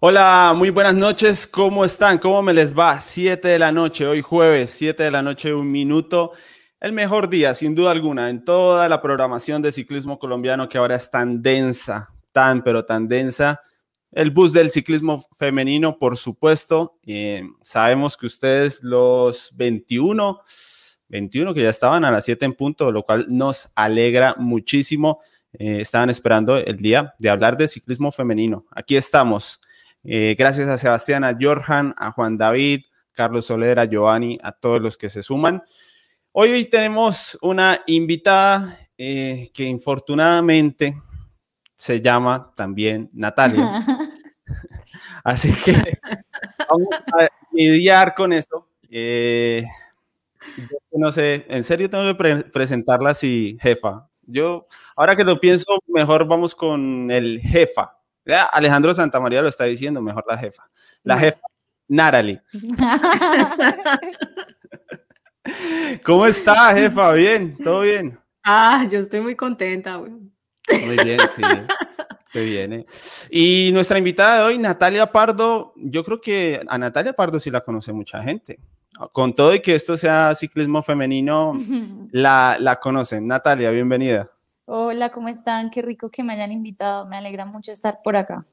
Hola, muy buenas noches. ¿Cómo están? ¿Cómo me les va? Siete de la noche, hoy jueves, siete de la noche, un minuto. El mejor día, sin duda alguna, en toda la programación de ciclismo colombiano que ahora es tan densa, tan, pero tan densa. El bus del ciclismo femenino, por supuesto. Eh, sabemos que ustedes, los 21, 21 que ya estaban a las 7 en punto, lo cual nos alegra muchísimo. Eh, estaban esperando el día de hablar de ciclismo femenino. Aquí estamos. Eh, gracias a Sebastián, a Jorjan, a Juan David, Carlos Soler, a Giovanni, a todos los que se suman. Hoy tenemos una invitada eh, que infortunadamente se llama también Natalia. Así que vamos a lidiar con eso. Eh, no sé, en serio tengo que presentarla así, jefa. Yo, ahora que lo pienso, mejor vamos con el jefa. Alejandro Santamaría lo está diciendo, mejor la jefa. La jefa, Narali. ¿Cómo está, jefa? ¿Bien? ¿Todo bien? Ah, yo estoy muy contenta, güey. Muy bien, sí. Viene. Y nuestra invitada de hoy, Natalia Pardo, yo creo que a Natalia Pardo sí la conoce mucha gente. Con todo y que esto sea ciclismo femenino, la, la conocen. Natalia, bienvenida. Hola, ¿cómo están? Qué rico que me hayan invitado. Me alegra mucho estar por acá.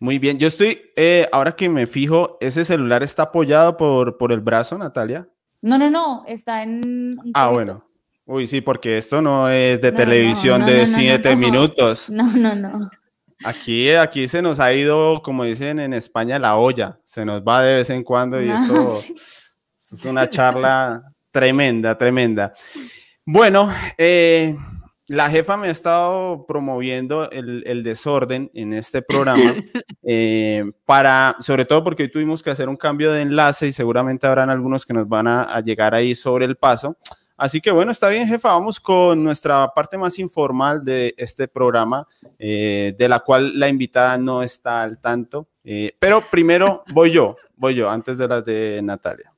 Muy bien. Yo estoy, eh, ahora que me fijo, ¿ese celular está apoyado por, por el brazo, Natalia? No, no, no, está en... ah, bueno. Uy, sí, porque esto no es de televisión de siete minutos. No, no, no. Aquí, aquí se nos ha ido, como dicen en España, la olla. Se nos va de vez en cuando y esto, es una charla tremenda, tremenda. Bueno, eh, la jefa me ha estado promoviendo el, desorden en este programa, eh, para, sobre todo porque hoy tuvimos que hacer un cambio de enlace y seguramente habrán algunos que nos van a, llegar ahí sobre el paso. Así que bueno, está bien, jefa, vamos con nuestra parte más informal de este programa, eh, de la cual la invitada no está al tanto. Eh, pero primero voy yo, voy yo, antes de las de Natalia.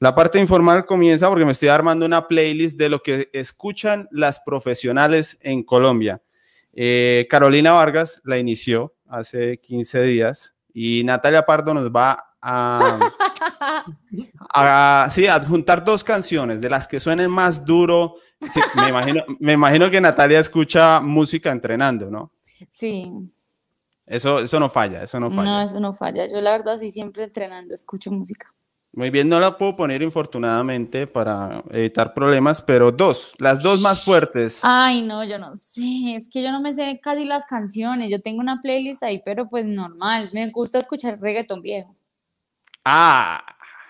La parte informal comienza porque me estoy armando una playlist de lo que escuchan las profesionales en Colombia. Eh, Carolina Vargas la inició hace 15 días y Natalia Pardo nos va a, a sí, adjuntar dos canciones de las que suenen más duro. me, imagino, me imagino que Natalia escucha música entrenando, ¿no? Sí. Eso, eso no falla, eso no falla. No, eso no falla. Yo la verdad sí siempre entrenando escucho música. Muy bien, no la puedo poner infortunadamente para evitar problemas, pero dos, las dos más fuertes. Ay, no, yo no sé, es que yo no me sé casi las canciones, yo tengo una playlist ahí, pero pues normal, me gusta escuchar reggaetón viejo. Ah,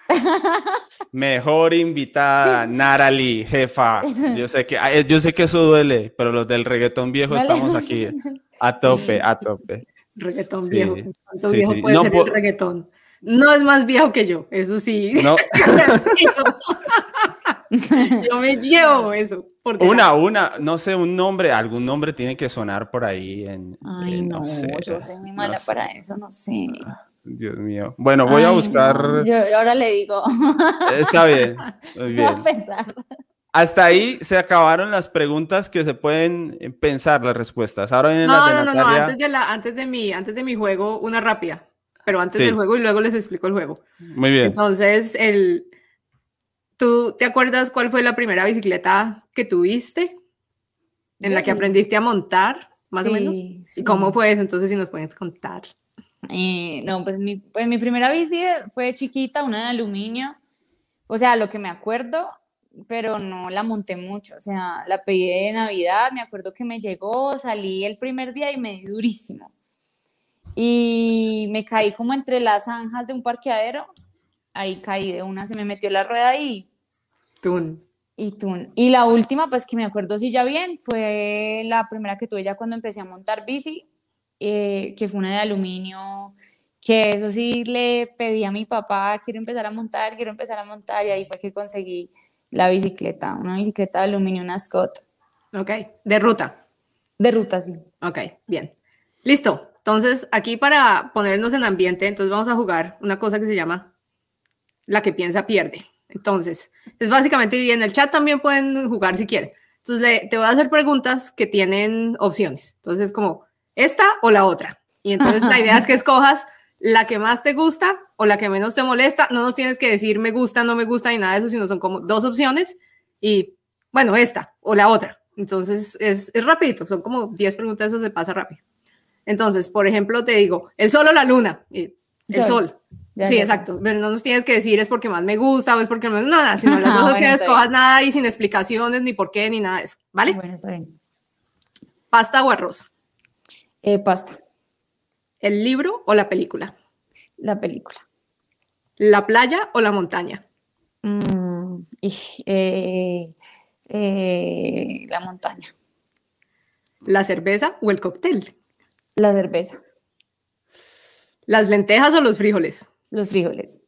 mejor invitada, Narali, jefa. Yo sé que, yo sé que eso duele, pero los del reggaetón viejo estamos aquí a tope, a tope. Reggaetón viejo, ¿cuánto viejo puede ser el reggaetón? No es más viejo que yo, eso sí. No. yo me llevo eso. Una, una, no sé, un nombre, algún nombre tiene que sonar por ahí. En, Ay, no, yo soy muy mala para eso, no sé. Dios mío. Bueno, voy a buscar. Yo ahora le digo. Está bien. Muy bien. Hasta ahí se acabaron las preguntas que se pueden pensar las respuestas. Ahora vienen las de no, Natalia. No, no, antes de, la, antes, de mi, antes de mi juego, una rápida pero antes del juego y luego les explico el juego. Muy bien. Entonces, el, ¿tú te acuerdas cuál fue la primera bicicleta que tuviste? En la que aprendiste a montar, más o menos. ¿Y cómo fue eso? Entonces, si nos puedes contar. Eh, no, pues mi, pues mi primera bici fue chiquita, una de aluminio. O sea, lo que me acuerdo, pero no la monté mucho. O sea, la pedí de Navidad, me acuerdo que me llegó, salí el primer día y me di durísimo y me caí como entre las zanjas de un parqueadero. Ahí caí de una, se me metió la rueda y... Tun. Y tun. Y la última, pues que me acuerdo si ya bien, fue la primera que tuve ya cuando empecé a montar bici, eh, que fue una de aluminio, que eso sí le pedí a mi papá, quiero empezar a montar, quiero empezar a montar, y ahí fue que conseguí la bicicleta, una bicicleta de aluminio, una Scott. Ok, de ruta. De ruta, sí. Ok, bien. Listo. Entonces, aquí para ponernos en ambiente, entonces vamos a jugar una cosa que se llama la que piensa pierde. Entonces, es básicamente, y en el chat también pueden jugar si quieren. Entonces, te voy a hacer preguntas que tienen opciones. Entonces, como esta o la otra. Y entonces la idea es que escojas la que más te gusta o la que menos te molesta. No nos tienes que decir me gusta, no me gusta ni nada de eso, sino son como dos opciones y bueno, esta o la otra. Entonces es, es rapidito, son como 10 preguntas, eso se pasa rápido. Entonces, por ejemplo, te digo, el sol o la luna. El sol. sí, exacto. Pero no nos tienes que decir es porque más me gusta o es porque no, nada, sino las dos opciones, cojas nada y sin explicaciones, ni por qué, ni nada de eso. ¿Vale? Bueno, está bien. ¿Pasta o arroz? Eh, pasta. ¿El libro o la película? La película. ¿La playa o la montaña? Mm, eh, eh, la montaña. ¿La cerveza o el cóctel? La cerveza. ¿Las lentejas o los frijoles? Los frijoles.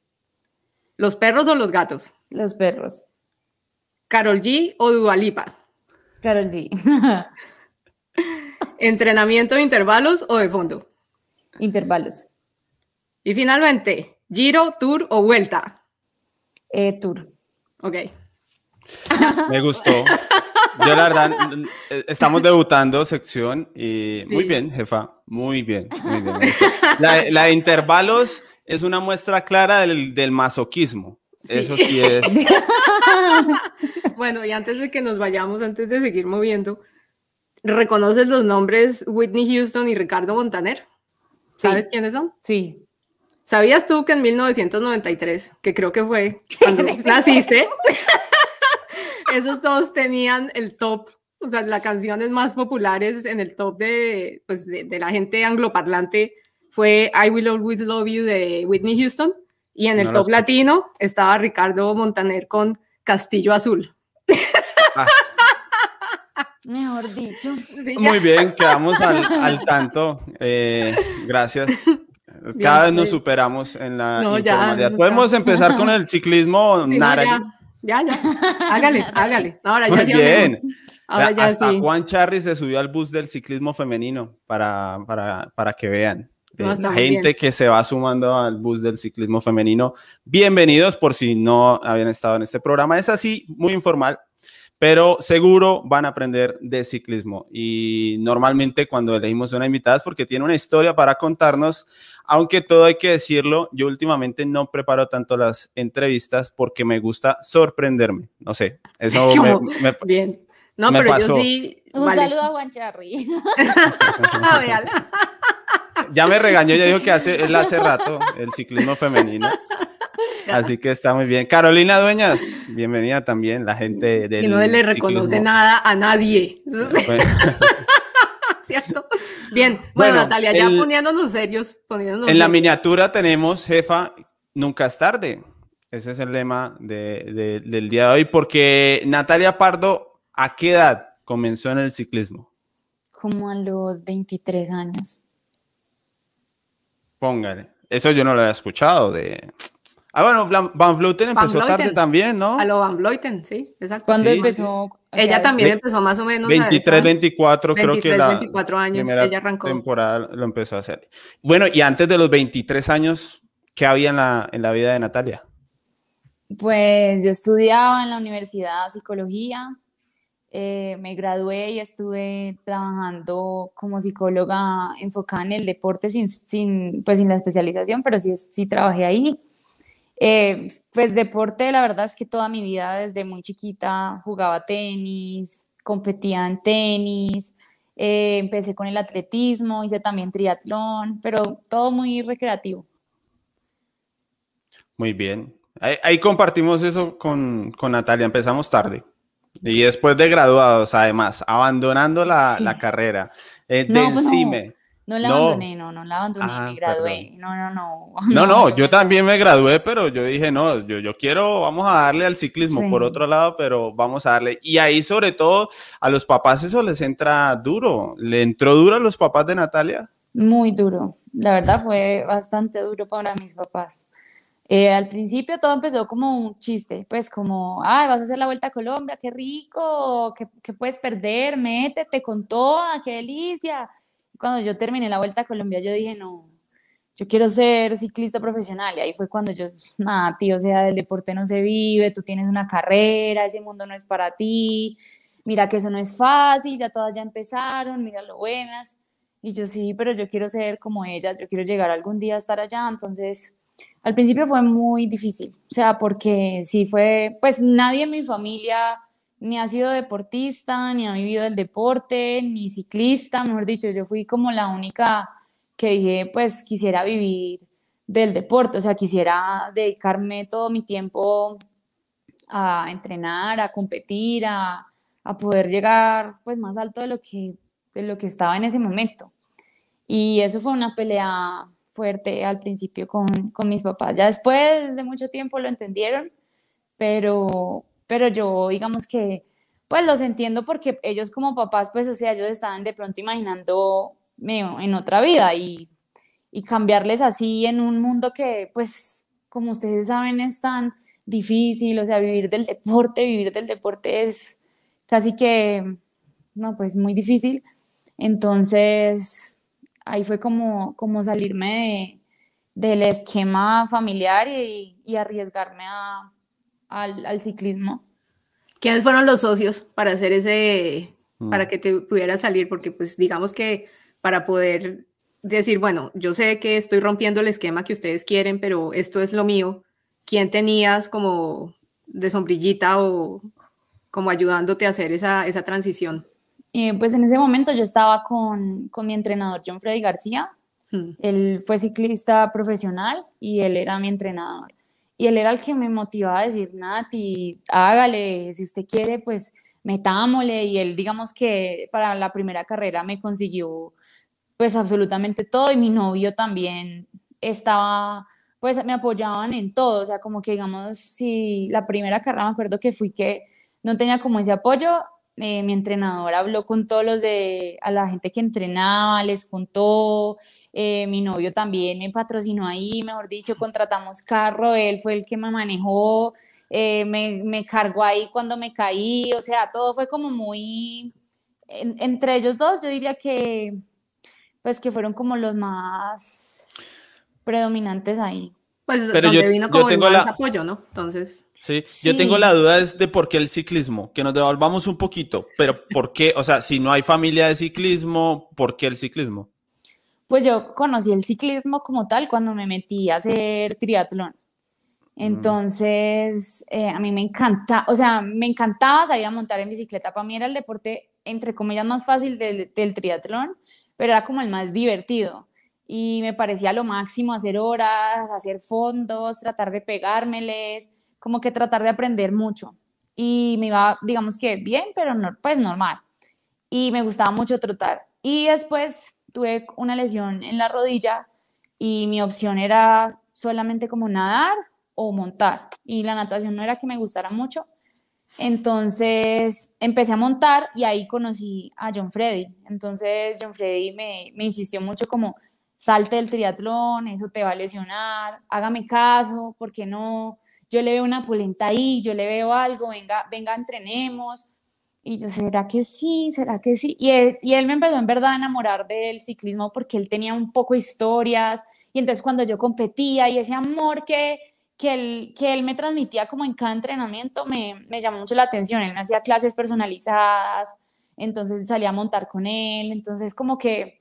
¿Los perros o los gatos? Los perros. ¿Carol G o Dualipa? Carol G. ¿Entrenamiento de intervalos o de fondo? Intervalos. Y finalmente, Giro, Tour o Vuelta. Eh, tour. Ok. Me gustó. Yo la verdad, estamos debutando sección y muy bien, jefa, muy bien. Muy bien la, la, de intervalos es una muestra clara del, del masoquismo. Eso sí es. bueno, y antes de que nos vayamos, antes de seguir moviendo, ¿reconoces los nombres Whitney Houston y Ricardo Montaner? ¿Sabes quiénes son? Sí. ¿Sabías tú que en 1993, que creo que fue cuando naciste, esos dos tenían el top, o sea, las canciones más populares en el top de, pues, de, la gente angloparlante fue I Will Always Love You de Whitney Houston y en el top latino estaba Ricardo Montaner con Castillo Azul. Ah. Mejor dicho. Muy bien, quedamos al, tanto. Eh, gracias. Cada vez nos pues. superamos en la informalidad. Podemos empezar con el ciclismo Nara. Ya, ya. Hágale, hágale. Ahora ya sí. bien. Ahora ya Hasta Juan Charri se subió al bus del ciclismo femenino para, para, para que vean. Eh, la gente que se va sumando al bus del ciclismo femenino, bienvenidos por si no habían estado en este programa. Es así, muy informal, pero seguro van a aprender de ciclismo. Y normalmente cuando elegimos una invitada es porque tiene una historia para contarnos, aunque todo hay que decirlo, yo últimamente no preparo tanto las entrevistas porque me gusta sorprenderme. No sé, eso me, Bien. No, pero yo sí. Un saludo a Juan Charri. ya me regañó, ya dijo que hace, él hace rato el ciclismo femenino. Así que está muy bien. Carolina Dueñas, bienvenida también, la gente del. Y no le reconoce nada a nadie. ¿Cierto? Bien, bueno, Natalia, ya poniéndonos serios. en la miniatura tenemos, jefa, nunca es tarde. Ese es el lema del día de hoy, porque Natalia Pardo, ¿a qué edad comenzó en el ciclismo? Como a los 23 años. Póngale. Eso yo no lo había escuchado de Ah, bueno, Van Vleuten empezó tarde también, ¿no? A lo Van Vleuten, sí, exacto. ¿Cuándo empezó? Ella también empezó más o menos. 23, 24, creo que la 24 años ella arrancó. temporada lo empezó a hacer. Bueno, y antes de los 23 años, ¿qué había en la, en la vida de Natalia? Pues yo estudiaba en la universidad psicología, eh, me gradué y estuve trabajando como psicóloga enfocada en el deporte sin, sin, pues sin la especialización, pero sí, sí trabajé ahí. Eh, pues deporte, la verdad es que toda mi vida desde muy chiquita jugaba tenis, competía en tenis, eh, empecé con el atletismo, hice también triatlón, pero todo muy recreativo. Muy bien. Ahí, compartimos eso con, con, Natalia, empezamos tarde. Y después de graduados, además, abandonando la, la carrera. Eh, de pues encima. No la abandoné, no, no la abandoné, me ah, gradué. No, no, no. No, no, yo también me gradué, pero yo dije, no, yo, yo quiero, vamos a darle al ciclismo por otro lado, pero vamos a darle. Y ahí, sobre todo, a los papás eso les entra duro. ¿Le entró duro a los papás de Natalia? Muy duro. La verdad fue bastante duro para mis papás. Eh, al principio todo empezó como un chiste, pues como, ay, vas a hacer la vuelta a Colombia, qué rico, qué, qué puedes perder, métete con toda, qué delicia cuando yo terminé la Vuelta a Colombia, yo dije, no, yo quiero ser ciclista profesional. Y ahí fue cuando yo, nada, tío, o sea, del deporte no se vive, tú tienes una carrera, ese mundo no es para ti, mira que eso no es fácil, ya todas ya empezaron, mira lo buenas. Y yo sí, pero yo quiero ser como ellas, yo quiero llegar algún día a estar allá. Entonces, al principio fue muy difícil, o sea, porque sí fue, pues nadie en mi familia ni ha sido deportista, ni ha vivido el deporte, ni ciclista, mejor dicho, yo fui como la única que dije, pues quisiera vivir del deporte, o sea, quisiera dedicarme todo mi tiempo a entrenar, a competir, a, a poder llegar pues más alto de lo que, de lo que estaba en ese momento. Y eso fue una pelea fuerte al principio con, con mis papás. Ya después de mucho tiempo lo entendieron, pero, pero yo digamos que pues los entiendo porque ellos como papás, pues o sea, ellos estaban de pronto imaginando en otra vida y, y cambiarles así en un mundo que pues como ustedes saben es tan difícil, o sea, vivir del deporte, vivir del deporte es casi que, no, pues muy difícil. Entonces, ahí fue como, como salirme del esquema familiar y, arriesgarme al, al, ciclismo. ¿Quiénes fueron los socios para hacer ese, mm. para que te pudieras salir? Porque pues digamos que para poder decir, bueno, yo sé que estoy rompiendo el esquema que ustedes quieren, pero esto es lo mío. ¿Quién tenías como de sombrillita o como ayudándote a hacer esa, esa transición? Eh, pues en ese momento yo estaba con, con mi entrenador John Freddy García. Hmm. Él fue ciclista profesional y él era mi entrenador. Y él era el que me motivaba a decir, Nati, hágale, si usted quiere, pues metámosle. Y él, digamos que para la primera carrera me consiguió pues absolutamente todo y mi novio también estaba, pues me apoyaban en todo, o sea, como que digamos, si la primera carrera me acuerdo que fui que no tenía como ese apoyo, eh, mi entrenador habló con todos los de, a la gente que entrenaba, les contó, eh, mi novio también me patrocinó ahí, mejor dicho, contratamos carro, él fue el que me manejó, eh, me, me, cargó ahí cuando me caí, o sea, todo fue como muy, entre ellos dos, yo diría que pues que fueron como los más predominantes ahí. Pues Pero donde yo, vino como el más apoyo, ¿no? Entonces... Sí, yo tengo la duda es de por qué el ciclismo, que nos devolvamos un poquito, pero ¿por qué? O sea, si no hay familia de ciclismo, ¿por qué el ciclismo? Pues yo conocí el ciclismo como tal cuando me metí a hacer triatlón. Mm. Entonces, eh, a mí me encanta, o sea, me encantaba salir a montar en bicicleta. Para mí era el deporte, entre comillas, más fácil del, del triatlón, pero era como el más divertido. Y me parecía lo máximo hacer horas, hacer fondos, tratar de pegármeles, como que tratar de aprender mucho. Y me iba, digamos que bien, pero no, pues normal. Y me gustaba mucho trotar. Y después tuve una lesión en la rodilla y mi opción era solamente como nadar o montar. Y la natación no era que me gustara mucho. Entonces empecé a montar y ahí conocí a John Freddy. Entonces John Freddy me, me insistió mucho como, salte del triatlón, eso te va a lesionar, hágame caso, ¿por qué no? Yo le veo una polenta ahí, yo le veo algo, venga, venga, entrenemos. Y yo, ¿será que sí? ¿Será que sí? Y él, y él me empezó en verdad a enamorar del ciclismo porque él tenía un poco historias. Y entonces cuando yo competía y ese amor que, que él, que él me transmitía como en cada entrenamiento me, me llamó mucho la atención. Él me hacía clases personalizadas, entonces salía a montar con él, entonces como que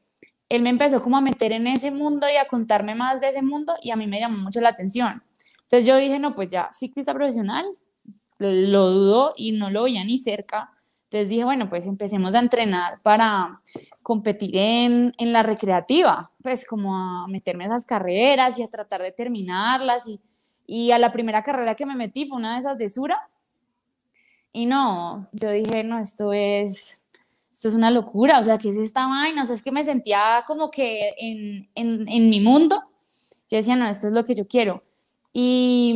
él me empezó como a meter en ese mundo y a contarme más de ese mundo y a mí me llamó mucho la atención. Entonces yo dije, no, pues ya, ciclista profesional, lo dudo y no lo veía ni cerca. Entonces dije, bueno, pues empecemos a entrenar para competir en, en la recreativa, pues como a meterme a esas carreras y a tratar de terminarlas y y a la primera carrera que me metí fue una de esas de Sura. Y no, yo dije, no, esto es, esto es una locura, o sea, ¿qué es esta vaina? O sea, es que me sentía como que en, en, en mi mundo. Yo decía, no, esto es lo que yo quiero. Y,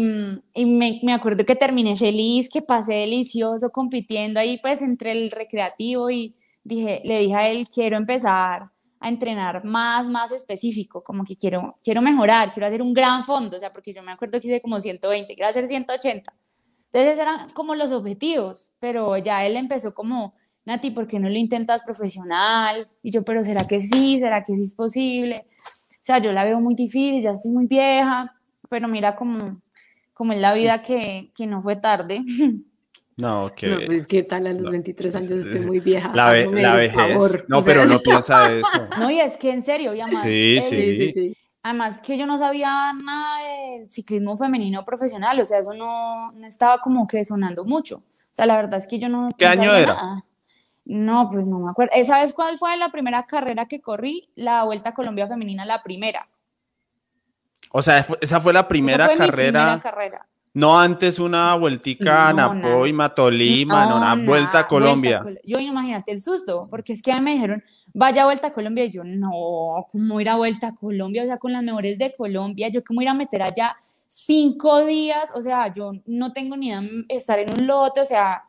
y me, me, acuerdo que terminé feliz, que pasé delicioso compitiendo ahí pues entre el recreativo y dije, le dije a él, quiero empezar a entrenar más, más específico, como que quiero, quiero mejorar, quiero hacer un gran fondo, o sea, porque yo me acuerdo que hice como 120, quiero hacer 180. Entonces eran como los objetivos, pero ya él empezó como, Nati, ¿por qué no lo intentas profesional? Y yo, pero ¿será que sí? ¿Será que sí es posible? O sea, yo la veo muy difícil, ya estoy muy vieja, pero mira como, como es la vida que, que no fue tarde. No, que... No, pues qué tal a los 23 años estoy muy vieja. La, ve, la vejez. No, pero no piensa eso. No, y es que en serio, y además, sí, sí. Sí, sí, sí. además que yo no sabía nada del ciclismo femenino profesional, o sea, eso no, no estaba como que sonando mucho. O sea, la verdad es que yo no... ¿Qué no año era? nada. No, pues no me acuerdo. ¿Esa vez cuál fue la primera carrera que corrí? La Vuelta a Colombia Femenina, la primera. O sea, esa fue la primera fue carrera. primera carrera. No antes una vueltica a Napoima, Tolima, no, una nada, vuelta a Colombia. Col- Yo imagínate el susto, porque es que me dijeron, vaya Vuelta a Colombia, y yo, no, ¿cómo ir a Vuelta a Colombia? O sea, con las mejores de Colombia, yo cómo ir a meter allá cinco días, o sea, yo no tengo ni idea de estar en un lote, o sea,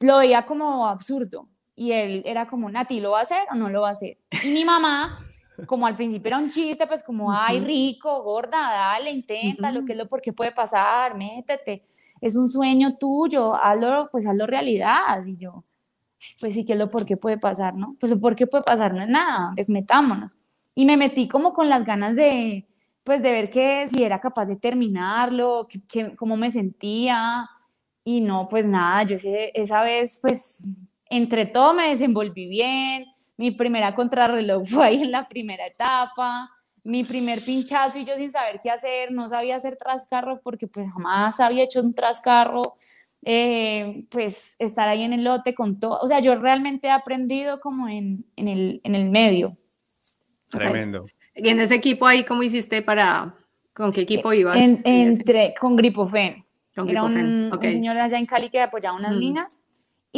lo veía como absurdo. Y él era como, Nati, ¿lo va a hacer o no lo va a hacer? Y mi mamá, como al principio era un chiste, pues como, ay, rico, gorda, dale, inténtalo, Ujú. que es lo porque puede pasar, métete es un sueño tuyo, hazlo, pues hazlo realidad. Y yo, pues sí, que es lo por qué puede pasar, ¿no? Pues lo por qué puede pasar no es nada, pues metámonos. Y me metí como con las ganas de, pues de ver que si era capaz de terminarlo, que, que- cómo me sentía. Y no, pues nada, yo ese- esa vez, pues entre todo me desenvolví bien. Mi primera contrarreloj fue ahí en la primera etapa mi primer pinchazo y yo sin saber qué hacer, no sabía hacer trascarro porque pues jamás había hecho un trascarro, eh, pues estar ahí en el lote con todo, o sea, yo realmente he aprendido como en, en el, en el medio. Tremendo. Y en ese equipo ahí, ¿cómo hiciste para, con qué equipo ibas? En- entre, con Gripofen. Con Era un, Gripofen, un ok. señor allá en Cali que apoyaba unas Mm. niñas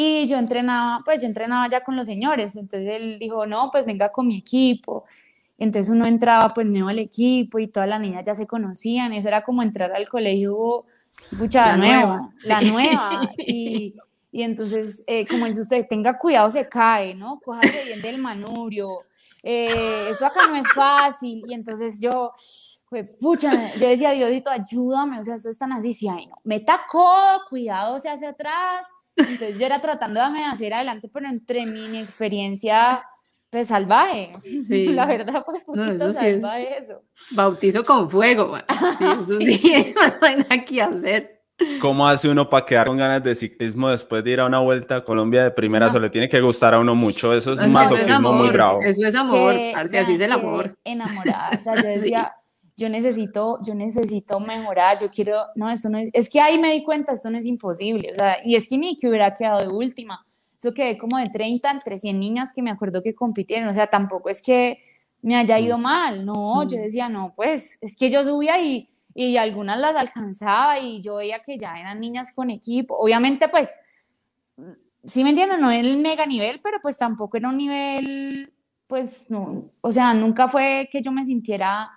y yo entrenaba, pues yo entrenaba ya con los señores, entonces él dijo, no, pues venga con mi equipo. Entonces uno entraba pues nuevo al equipo y todas las niñas ya se conocían, eso era como entrar al colegio, pucha, La nueva, nueva, la nueva. Y, y entonces, eh, como dice usted, tenga cuidado, se cae, ¿no? Cójase bien del manubrio, eh, eso acá no es fácil. Y entonces yo, pues, pucha, yo decía, Diosito, ayúdame, o sea, eso es tan así, sí, ay, no, meta codo, cuidado, se hace atrás. Entonces yo era tratando de hacer adelante, pero entre mi inexperiencia, pues salvaje. Sí. La verdad fue un No, poquito eso sí es- salvaje eso. Bautizo con fuego. Sí, eso sí, no hay nada que hacer. ¿Cómo hace uno para quedar con ganas de ciclismo después de ir a una vuelta a Colombia de primera? No. Eso le tiene que gustar a uno mucho. Eso es Eso un masoquismo muy amor, bravo. Eso es amor, parce, así es el amor. enamorada. O sea, yo Sí. decía, yo necesito, yo necesito mejorar, yo quiero, no, esto no es, es que ahí me di cuenta, esto no es imposible. O sea, y es que ni que hubiera quedado de última. Eso quedé como de 30 entre 100 niñas que me acuerdo que compitieron. O sea, tampoco es que me haya ido mal. No, yo Mm. decía, no, pues es que yo subía y, y algunas las alcanzaba y yo veía que ya eran niñas con equipo. Obviamente, pues sí me entienden, no en el mega nivel, pero pues tampoco era un nivel, pues no, o sea, nunca fue que yo me sintiera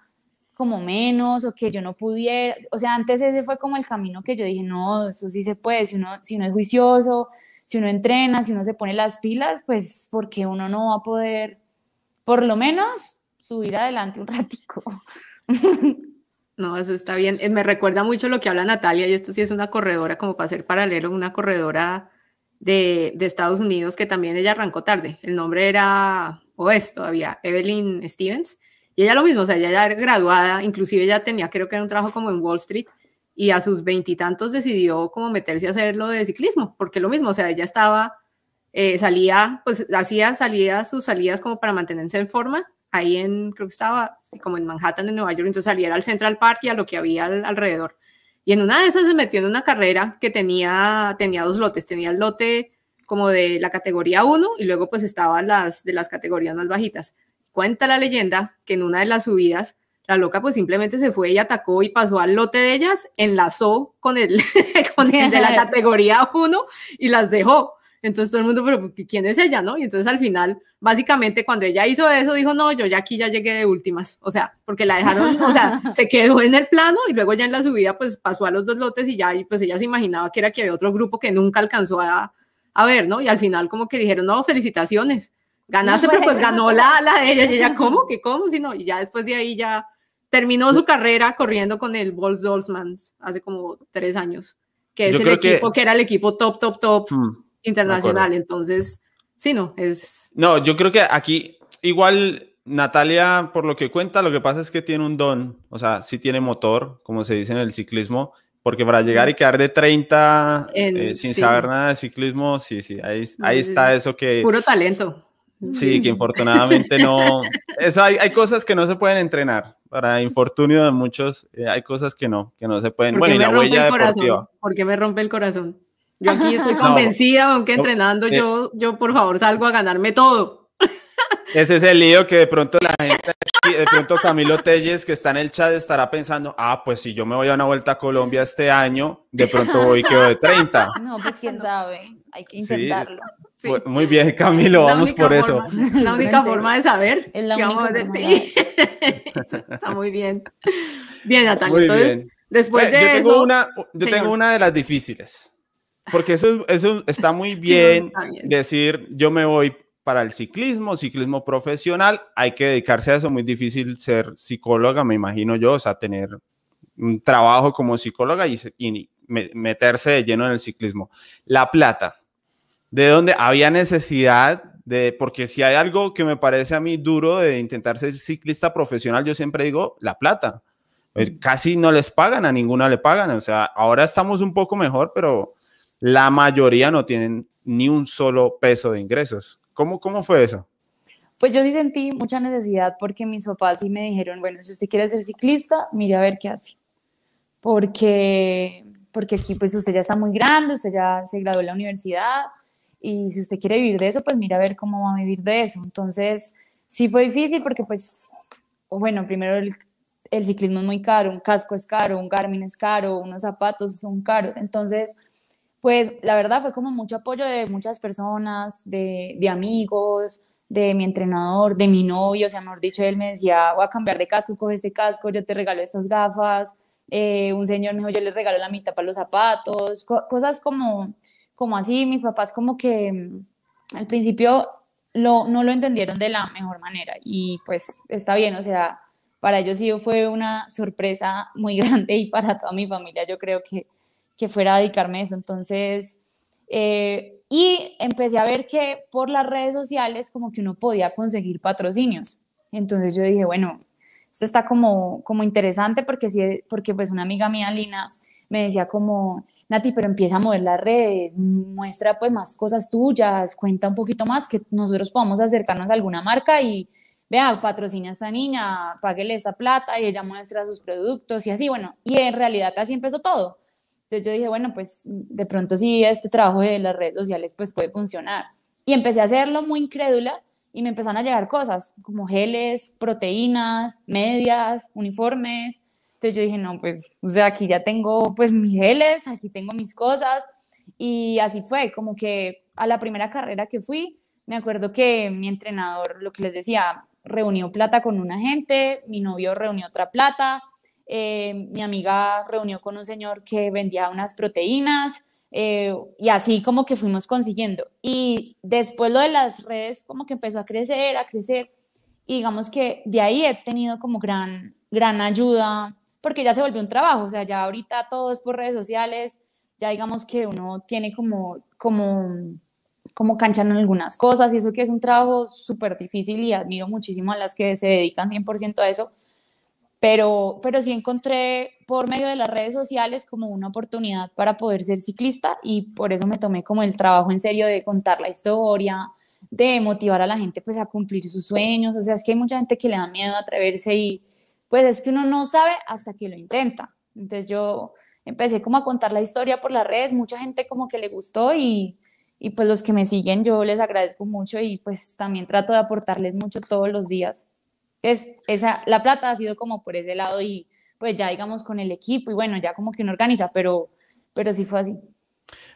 como menos o que yo no pudiera, o sea, antes ese fue como el camino que yo dije, no, eso sí se puede, si uno, si uno es juicioso, si uno entrena, si uno se pone las pilas, pues porque uno no va a poder, por lo menos, subir adelante un ratico. No, eso está bien. Eh, Me recuerda mucho lo que habla Natalia, y esto sí es una corredora, como para ser paralelo, una corredora de, de Estados Unidos que también ella arrancó tarde. El nombre era, o es todavía, Evelyn Stevens. Y ella lo mismo, o sea, ella ya era graduada, inclusive ella tenía, creo que era un trabajo como en Wall Street, y a sus veintitantos decidió como meterse a hacer lo de ciclismo, porque lo mismo, o sea, ella estaba, eh, salía, pues hacía salidas, sus salidas como para mantenerse en forma, ahí en, creo que estaba como en Manhattan, en Nueva York, entonces salía al Central Park y a lo que había al- alrededor. Y en una de esas se metió en una carrera que tenía, tenía dos lotes, tenía el lote como de la categoría 1 y luego pues estaban las de las categorías más bajitas. Cuenta la leyenda que en una de las subidas la loca pues simplemente se fue y atacó y pasó al lote de ellas, enlazó con el, con el de la categoría 1 y las dejó. Entonces todo el mundo, pero ¿quién es ella, no? Y entonces al final, básicamente cuando ella hizo eso, dijo, no, yo ya aquí ya llegué de últimas. O sea, porque la dejaron, o sea, se quedó en el plano y luego ya en la subida pues pasó a los dos lotes y ya, y pues ella se imaginaba que era que había otro grupo que nunca alcanzó a, a ver, ¿no? Y al final como que dijeron, no, felicitaciones, ganaste, pero pues ganó la, la de ella. Y ella, ¿cómo? ¿Qué cómo? Si no, y ya después de ahí ya terminó su carrera corriendo con el Bols Dolzmans hace como tres años, que es Yo el creo que- equipo que... era el equipo top, top, top Hmm. internacional. Entonces, sí, no, es... No, yo creo que aquí igual Natalia, por lo que cuenta, lo que pasa es que tiene un don, o sea, sí tiene motor, como se dice en el ciclismo, porque para llegar y quedar de 30 En- eh, sin sí. saber nada de ciclismo, sí, sí, ahí, ahí está eso que... Puro talento. Sí, que infortunadamente no. Eso hay, hay cosas que no se pueden entrenar. Para infortunio de muchos, eh, hay cosas que no, que no se pueden. ¿Por Bueno, y la huella deportiva. ¿Por qué me rompe el corazón? Yo aquí estoy No. convencida, aunque No, entrenando, eh. yo, yo por favor salgo a ganarme todo. Ese es el lío que de pronto la gente, aquí, de pronto Camilo Telles, que está en el chat, estará pensando: ah, pues si yo me voy a una vuelta a Colombia este año, de pronto voy y quedo de 30. No, pues quién sabe, hay que intentarlo. Sí. Fue- Muy bien, Camilo, La vamos por eso. forma- La única forma de saber. Es la qué vamos a única forma Sí. Está muy bien. Bien, Natalia. Entonces, bien. después de yo eso. tengo una, yo señor. tengo una de las difíciles. Porque eso, eso está muy bien, está bien. decir yo me voy para el ciclismo, ciclismo profesional, hay que dedicarse a eso, muy difícil ser psicóloga, me imagino yo, o sea, tener un trabajo como psicóloga y, y me- meterse de lleno en el ciclismo. La plata, de donde había necesidad de, porque si hay algo que me parece a mí duro de intentar ser ciclista profesional, yo siempre digo la plata. Pues casi no les pagan, a ninguna le pagan. O sea, ahora estamos un poco mejor, pero la mayoría no tienen ni un solo peso de ingresos. ¿Cómo, cómo fue eso? Pues yo sí sentí mucha necesidad porque mis papás sí me dijeron, bueno, si usted quiere ser ciclista, mire a ver qué hace. Porque, porque aquí pues usted ya está muy grande, usted ya se graduó de la universidad y si usted quiere vivir de eso, pues mire a ver cómo va a vivir de eso. Entonces, sí fue difícil porque pues, bueno, primero el, el ciclismo es muy caro, un casco es caro, un Garmin es caro, unos zapatos son caros. Entonces, pues la verdad fue como mucho apoyo de muchas personas, de, de amigos, de mi entrenador, de mi novio, o sea, mejor dicho, él me decía, voy a cambiar de casco, coge este casco, yo te regalo estas gafas, eh, un señor me dijo, yo le regalo la mitad para los zapatos, co- cosas como, como así, mis papás como que mm, al principio lo, no lo entendieron de la mejor manera y pues está bien, o sea, para ellos sí fue una sorpresa muy grande y para toda mi familia yo creo que, que fuera a dedicarme a eso, entonces... eh, y empecé a ver que por las redes sociales como que uno podía conseguir patrocinios. Entonces yo dije, bueno, esto está como, como interesante porque, sí, porque pues una amiga mía, Lina, me decía como, Nati, pero empieza a mover las redes, muestra pues más cosas tuyas, cuenta un poquito más que nosotros podamos acercarnos a alguna marca y vea, patrocina a esta niña, páguele esta plata y ella muestra sus productos y así, bueno, y en realidad así empezó todo. Entonces yo dije, bueno, pues de pronto sí, este trabajo de las redes sociales pues puede funcionar. Y empecé a hacerlo muy incrédula y me empezaron a llegar cosas como geles, proteínas, medias, uniformes. Entonces yo dije, no, pues, o sea, aquí ya tengo pues mis geles, aquí tengo mis cosas. Y así fue, como que a la primera carrera que fui, me acuerdo que mi entrenador, lo que les decía, reunió plata con una gente, mi novio reunió otra plata, eh, mi amiga reunió con un señor que vendía unas proteínas eh, y así como que fuimos consiguiendo. Y después lo de las redes como que empezó a crecer, a crecer. Y digamos que de ahí he tenido como gran, gran ayuda porque ya se volvió un trabajo, o sea, ya ahorita todo es por redes sociales, ya digamos que uno tiene como, como, como cancha en algunas cosas y eso que es un trabajo súper difícil y admiro muchísimo a las que se dedican 100% a eso, pero, pero sí encontré por medio de las redes sociales como una oportunidad para poder ser ciclista y por eso me tomé como el trabajo en serio de contar la historia, de motivar a la gente pues a cumplir sus sueños, o sea, es que hay mucha gente que le da miedo atreverse y pues es que uno no sabe hasta que lo intenta. Entonces yo empecé como a contar la historia por las redes, mucha gente como que le gustó y, y pues los que me siguen yo les agradezco mucho y pues también trato de aportarles mucho todos los días. Es, esa, la plata ha sido como por ese lado y pues ya digamos con el equipo y bueno, ya como que uno organiza, pero, pero sí fue así.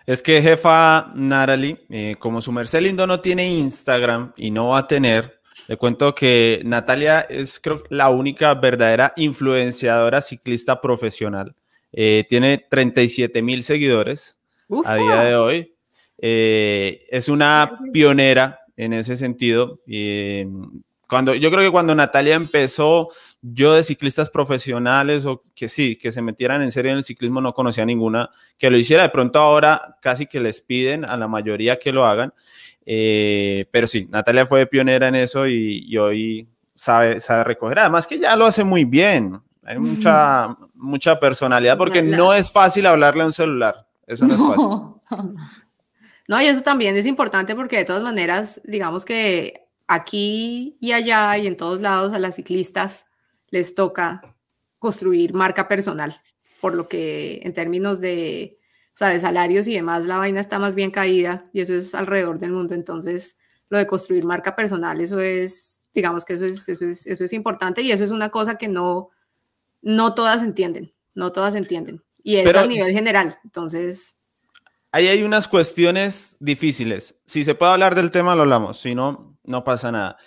Es que jefa Narali, eh, como su merced lindo no tiene Instagram y no va a tener, le cuento que Natalia es creo la única verdadera influenciadora ciclista profesional. Eh, tiene 37 mil seguidores Ufa. a día de hoy. Eh, es una pionera en ese sentido. Eh, cuando, yo creo que cuando Natalia empezó, yo de ciclistas profesionales o que sí, que se metieran en serio en el ciclismo, no conocía ninguna que lo hiciera. De pronto ahora casi que les piden a la mayoría que lo hagan. Eh, pero sí, Natalia fue pionera en eso y, y hoy sabe, sabe recoger. Además que ya lo hace muy bien. Hay mucha, mucha personalidad porque no es fácil hablarle a un celular. Eso no, es fácil. No, y eso también es importante porque de todas maneras, digamos que aquí y allá y en todos lados a las ciclistas les toca construir marca personal, por lo que en términos de, o sea, de salarios y demás, la vaina está más bien caída y eso es alrededor del mundo. Entonces, lo de construir marca personal, eso es, digamos que eso es, eso es, eso es importante y eso es una cosa que no, no todas entienden, no todas entienden. Y es a nivel general. Entonces... Ahí hay unas cuestiones difíciles. Si se puede hablar del tema, lo hablamos. Si no, no pasa nada.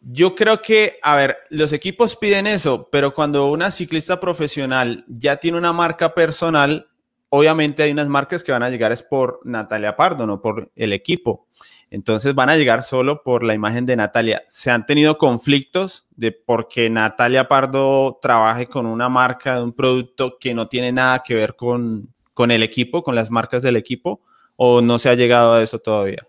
Yo creo que, a ver, los equipos piden eso, pero cuando una ciclista profesional ya tiene una marca personal, obviamente hay unas marcas que van a llegar es por Natalia Pardo, no por el equipo. Entonces van a llegar solo por la imagen de Natalia. Se han tenido conflictos de porque Natalia Pardo trabaje con una marca de un producto que no tiene nada que ver con, con el equipo, con las marcas del equipo, o no se ha llegado a eso todavía.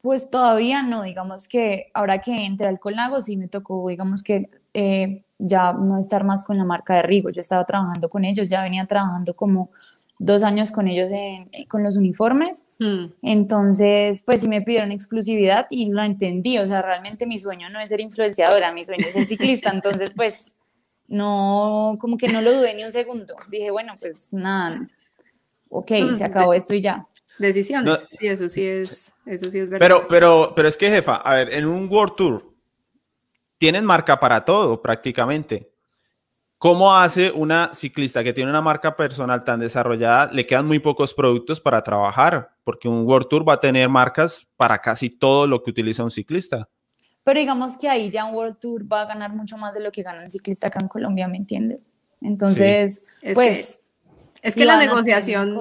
Pues todavía no, digamos que ahora que entré al Colnago sí me tocó, digamos que eh, ya no estar más con la marca de Rigo, yo estaba trabajando con ellos, ya venía trabajando como dos años con ellos con los uniformes. Hmm. Entonces, pues sí me pidieron exclusividad y lo entendí. O sea, realmente mi sueño no es ser influenciadora, mi sueño es ser ciclista. Entonces, pues no, como que no lo dudé ni un segundo. Dije, bueno, pues nada, ok, se acabó esto y ya. Decisiones, sí, eso sí es, eso sí es verdad. Pero, pero, pero es que, jefa, a ver, en un World Tour tienen marca para todo prácticamente. ¿Cómo hace una ciclista que tiene una marca personal tan desarrollada? Le quedan muy pocos productos para trabajar, porque un World Tour va a tener marcas para casi todo lo que utiliza un ciclista. Pero digamos que ahí ya un World Tour va a ganar mucho más de lo que gana un ciclista acá en Colombia, ¿me entiendes? Entonces, pues... es que la negociación...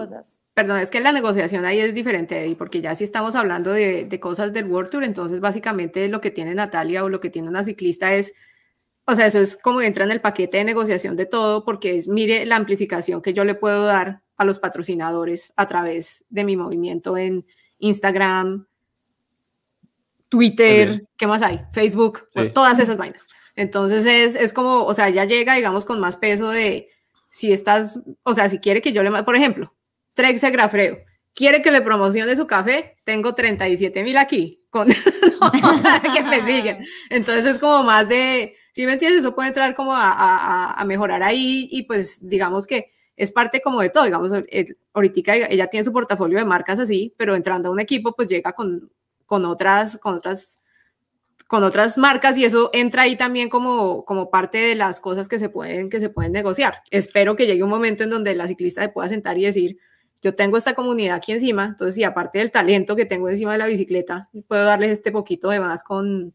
Perdón, es que la negociación ahí es diferente, porque ya si estamos hablando de, de cosas del World Tour, entonces básicamente lo que tiene Natalia o lo que tiene una ciclista es o sea, eso es como entra en el paquete de negociación de todo, porque es, mire, la amplificación que yo le puedo dar a los patrocinadores a través de mi movimiento en Instagram, Twitter, ¿qué más hay? Facebook, todas esas vainas. Entonces es, es, como, o sea, ya llega, digamos, con más peso de si estás, o sea, si quiere que yo le, por ejemplo, Trexe Grafredo, quiere que le promocione su café, tengo 37 mil aquí, con que me siguen. Entonces es como más de, si me entiendes, eso puede entrar como a, mejorar ahí y pues digamos que es parte como de todo, digamos, ahorita ella tiene su portafolio de marcas así, pero entrando a un equipo pues llega con, con otras, con otras con otras marcas y eso entra ahí también como, como parte de las cosas que se, pueden, que se pueden negociar. Espero que llegue un momento en donde la ciclista se pueda sentar y decir, yo tengo esta comunidad aquí encima, entonces y aparte del talento que tengo encima de la bicicleta, puedo darles este poquito de más con,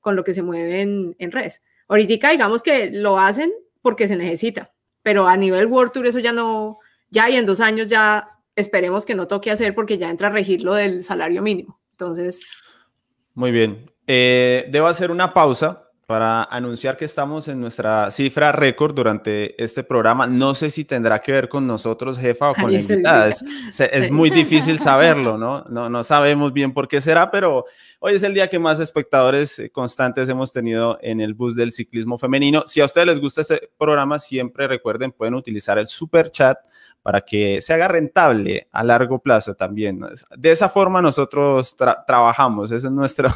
con lo que se mueve en, en redes. Ahorita digamos que lo hacen porque se necesita, pero a nivel World Tour eso ya no, ya y en dos años ya esperemos que no toque hacer porque ya entra a regir lo del salario mínimo. Entonces... Muy bien. Eh, debo hacer una pausa para anunciar que estamos en nuestra cifra récord durante este programa. No sé si tendrá que ver con nosotros, jefa, o con la invitada. Es, muy difícil saberlo, ¿no? ¿no? No sabemos bien por qué será, pero hoy es el día que más espectadores eh, constantes hemos tenido en el bus del ciclismo femenino. Si a ustedes les gusta este programa, siempre recuerden, pueden utilizar el super chat para que se haga rentable a largo plazo también. De esa forma nosotros trabajamos, esa es nuestra,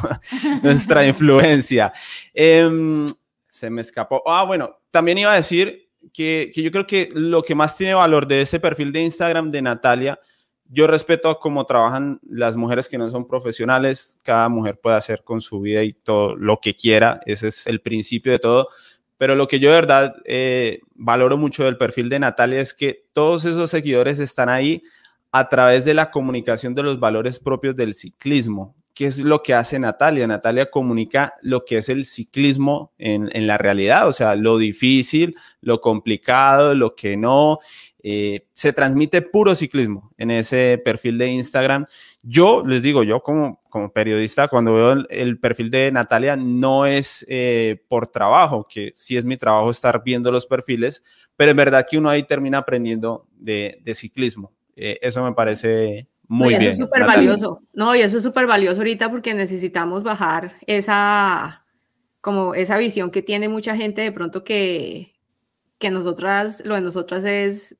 nuestra influencia. Em, se me escapó. Ah, bueno, también iba a decir que, que, yo creo que lo que más tiene valor de ese perfil de Instagram de Natalia, yo respeto cómo trabajan las mujeres que no son profesionales, cada mujer puede hacer con su vida y todo lo que quiera, ese es el principio de todo pero lo que yo de verdad eh, valoro mucho del perfil de Natalia es que todos esos seguidores están ahí a través de la comunicación de los valores propios del ciclismo. ¿Qué es lo que hace Natalia? Natalia comunica lo que es el ciclismo en, en la realidad, o sea, lo difícil, lo complicado, lo que no. Eh, se transmite puro ciclismo en ese perfil de Instagram. Yo les digo, yo como, como periodista, cuando veo el, perfil de Natalia, no es eh, por trabajo, que sí es mi trabajo estar viendo los perfiles, pero en verdad que uno ahí termina aprendiendo de, ciclismo. Eh, eso me parece muy bien. Eso es súper valioso. No, y eso es súper valioso ahorita porque necesitamos bajar esa, como esa visión que tiene mucha gente de pronto que, que nosotras, lo de nosotras es,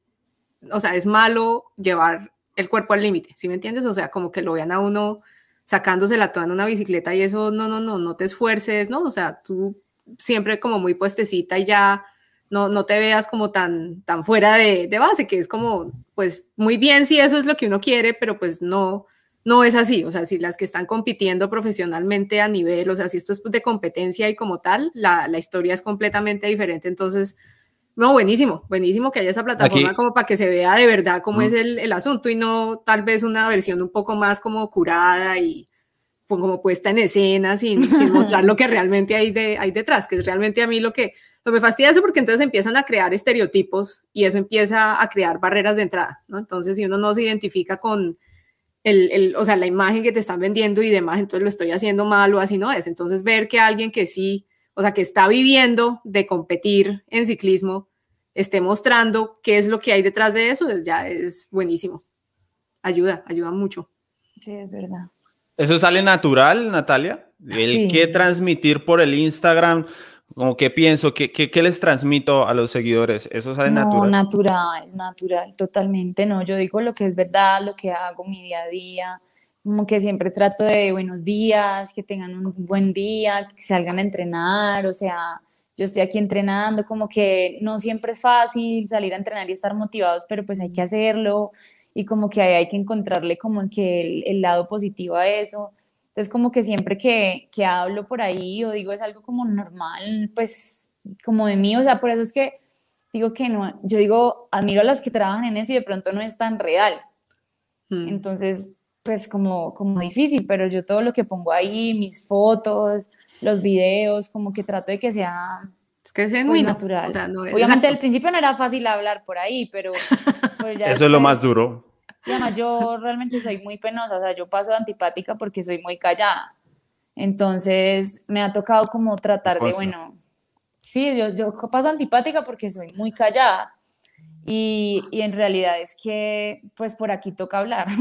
o sea, es malo llevar el cuerpo al límite, ¿sí me entiendes? O sea, como que lo vean a uno sacándosela toda en una bicicleta y eso, no, no, no, no te esfuerces, ¿no? O sea, tú siempre como muy puestecita y ya no, no te veas como tan, tan fuera de, de base, que es como, pues muy bien si eso es lo que uno quiere, pero pues no, no es así, o sea, si las que están compitiendo profesionalmente a nivel, o sea, si esto es de competencia y como tal, la, la historia es completamente diferente, entonces, no, buenísimo, buenísimo que haya esa plataforma como para que se vea de verdad cómo es el, el, asunto y no tal vez una versión un poco más como curada y pues, como puesta en escena sin, sin mostrar lo que realmente hay, de, hay detrás, que es realmente a mí lo que, lo me fastidia eso porque entonces empiezan a crear estereotipos y eso empieza a crear barreras de entrada, ¿no? Entonces, si uno no se identifica con el, el, o sea, la imagen que te están vendiendo y demás, entonces lo estoy haciendo mal o así no es. Entonces ver que alguien que sí, o sea, que está viviendo de competir en ciclismo, esté mostrando qué es lo que hay detrás de eso, pues ya es buenísimo. Ayuda, ayuda mucho. Sí, es verdad. ¿Eso sale natural, Natalia? El sí. que transmitir por el Instagram, como que pienso, ¿qué, qué, qué les transmito a los seguidores? ¿Eso sale no, natural? natural, natural, totalmente, no, yo digo lo que es verdad, lo que hago mi día a día, como que siempre trato de buenos días, que tengan un buen día, que salgan a entrenar, o sea, yo estoy aquí entrenando, como que no siempre es fácil salir a entrenar y estar motivados, pero pues hay que hacerlo y como que hay, hay que encontrarle como que el, el lado positivo a eso. Entonces, como que siempre que, que hablo por ahí o digo es algo como normal, pues como de mí, o sea, por eso es que digo que no, yo digo, admiro a las que trabajan en eso y de pronto no es tan real. Mm. Entonces, pues como, como difícil, pero yo todo lo que pongo ahí, mis fotos, los videos, como que trato de que sea es que es genuino. Pues, natural. O sea, no, Obviamente exacto. al principio no era fácil hablar por ahí, pero... pero ya Eso es lo después- más duro. y además yo realmente soy muy penosa, o sea, yo paso de antipática porque soy muy callada. Entonces me ha tocado como tratar de, bueno, sí, yo, yo paso antipática porque soy muy callada. Y, y en realidad es que, pues por aquí toca hablar.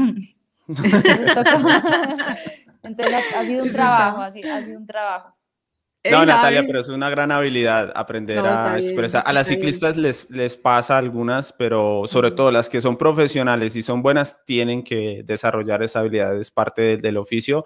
Entonces, ha, sido un trabajo, ha sido, ha sido un trabajo. No, Natalia, pero es una gran habilidad aprender No, a bien, expresar. A las bien. ciclistas les, les pasa algunas, pero sobre todo las que son profesionales y son buenas tienen que desarrollar esa habilidad, es parte del, del oficio.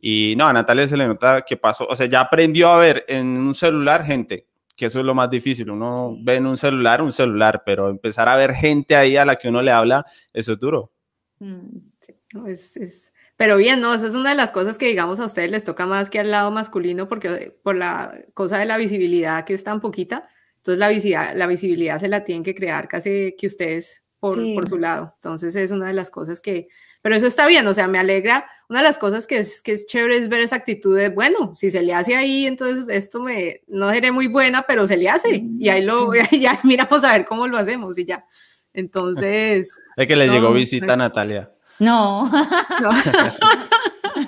Y no, a Natalia se le nota que pasó, o sea, ya aprendió a ver en un celular gente, que eso es lo más difícil. Uno Sí. ve en un celular un celular, pero empezar a ver gente ahí a la que uno le habla, eso es duro. Mm. No, es, es- Pero bien, no, esa es una de las cosas que digamos a ustedes les toca más que al lado masculino porque por la cosa de la visibilidad que es tan poquita, entonces la visibilidad, la visibilidad se la tienen que crear casi que ustedes por, Sí. por su lado. Entonces es una de las cosas que, pero eso está bien, o sea, me alegra. Una de las cosas que es, que es chévere es ver esa actitud de, bueno, si se le hace ahí, entonces esto me, no seré muy buena, pero se le hace. Y ahí lo, Sí. ya miramos a ver cómo lo hacemos y ya. Entonces, Es que le No, llegó visita a Natalia. No. no.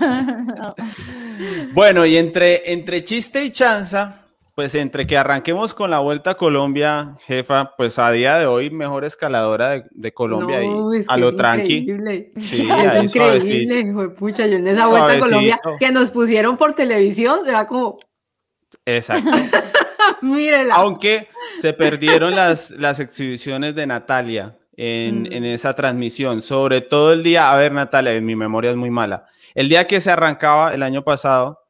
No. Bueno, y entre, entre chiste y chanza, pues entre que arranquemos con la Vuelta a Colombia, jefa, pues a día de hoy mejor escaladora de, de Colombia No, y es a que lo es tranqui. increíble. Sí, es ahí increíble, hijo pucha, yo en esa vuelta a Colombia que nos pusieron por televisión, era como, Exacto. mírela. Aunque se perdieron las, las exhibiciones de Natalia en, Mm. en esa transmisión, sobre todo el día, a ver Natalia, mi memoria es muy mala, el día que se arrancaba el año pasado,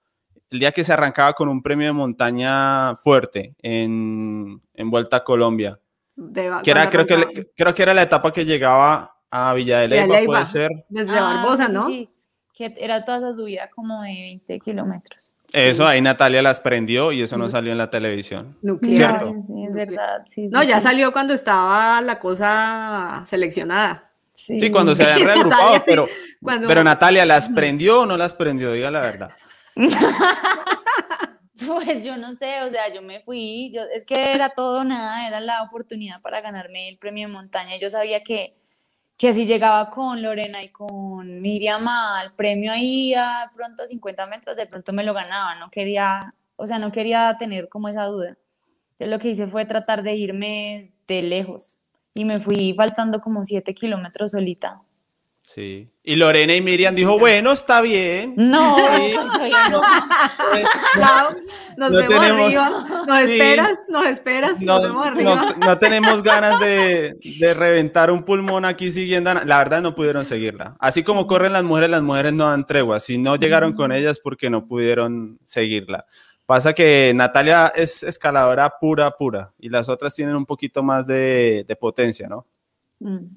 el día que se arrancaba con un premio de montaña fuerte en, en Vuelta a Colombia, De- que era, creo, que, creo que era la etapa que llegaba a Villa de Villa de Leyva, Leyva. puede ser. Desde Ah, Barbosa, sí, ¿no? sí, que era toda esa subida como de 20 kilómetros. Eso, ahí Natalia las prendió y eso no salió en la televisión. Nuclear. Cierto. Sí, es verdad. sí, No, sí, ya sí. salió cuando estaba la cosa seleccionada. Sí, cuando se habían reagrupado, sí, pero, cuando- pero Natalia, ¿las prendió o no las prendió? Diga la verdad. Pues yo no sé, o sea, yo me fui, yo, es que era todo nada, era la oportunidad para ganarme el premio de montaña. Yo sabía que, que si llegaba con Lorena y con Miriam al premio ahí a pronto a 50 metros, de pronto me lo ganaba, no quería, o sea, no quería tener como esa duda. Entonces lo que hice fue tratar de irme de lejos y me fui faltando como 7 kilómetros solita. Sí. Y Lorena y Miriam dijo, bueno, está bien. No, Sí. pues, no. Chao, nos No vemos tenemos- arriba. Nos Sí. esperas, nos esperas, No, nos vemos arriba. no- no tenemos ganas de, de reventar un pulmón aquí siguiendo. La verdad no pudieron seguirla. Así como corren las mujeres, las mujeres no dan tregua. Si no llegaron con ellas porque no pudieron seguirla. Pasa que Natalia es escaladora pura, pura. Y las otras tienen un poquito más de, de potencia, ¿no? Mm.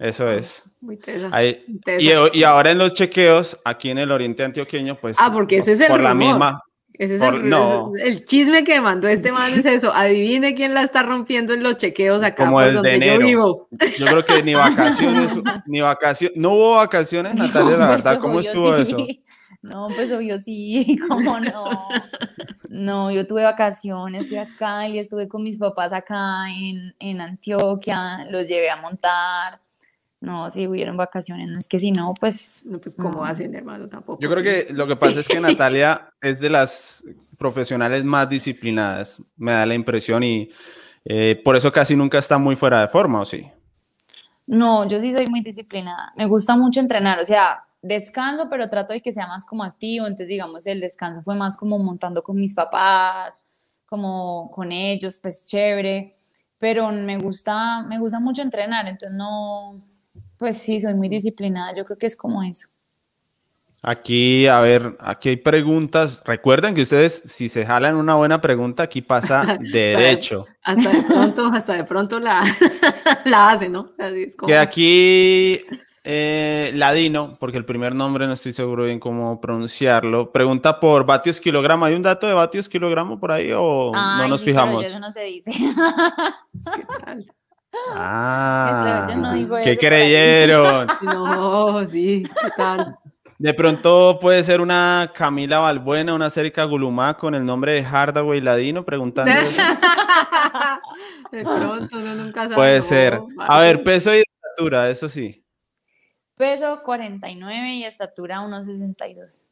Eso es. Muy tesa. Ahí- muy tesa. y, y ahora en los chequeos, aquí en el oriente antioqueño, pues. Ah, porque ese es el por la misma. Ese es por- el, no. el chisme que mandó este man es eso. Adivine quién la está rompiendo en los chequeos acá Como por desde donde yo enero. vivo. Yo creo que ni vacaciones, ni vacaciones. No hubo vacaciones, Natalia, la No, verdad. pues, ¿Cómo estuvo sí. eso? No, pues obvio sí, ¿cómo no? No, yo tuve vacaciones, fui acá y estuve con mis papás acá en, en Antioquia, los llevé a montar. No, sí hubieron vacaciones, no es que si no, pues No, pues cómo No. hacen, hermano, tampoco. Yo creo que lo que pasa es que Natalia es de las profesionales más disciplinadas, me da la impresión, y eh, por eso casi nunca está muy fuera de forma, ¿o sí? No, yo sí soy muy disciplinada. Me gusta mucho entrenar, o sea, descanso, pero trato de que sea más como activo. Entonces, digamos, el descanso fue más como montando con mis papás, como con ellos, pues chévere. Pero me gusta, me gusta mucho entrenar, entonces no, pues sí, soy muy disciplinada. Yo creo que es como eso. Aquí, a ver, aquí hay preguntas. Recuerden que ustedes, si se jalan una buena pregunta, aquí pasa derecho. Hasta de pronto, hasta de pronto la, la hace, ¿no? Así es como- Que aquí eh, Ladino, porque el primer nombre no estoy seguro bien cómo pronunciarlo, pregunta por vatios kilogramo. ¿Hay un dato de vatios kilogramo por ahí o no nos sí, pero fijamos? Eso no se dice. Ah, Yo no digo ¿qué creyeron? No, sí, ¿qué tal? De pronto puede ser una Camila Balbuena, una Cérica Gulumá con el nombre de Hardaway Ladino preguntando. De pronto, uno nunca sabe. Puede no, ser. A ver, peso y estatura, eso sí. Peso 49 y estatura 1,62.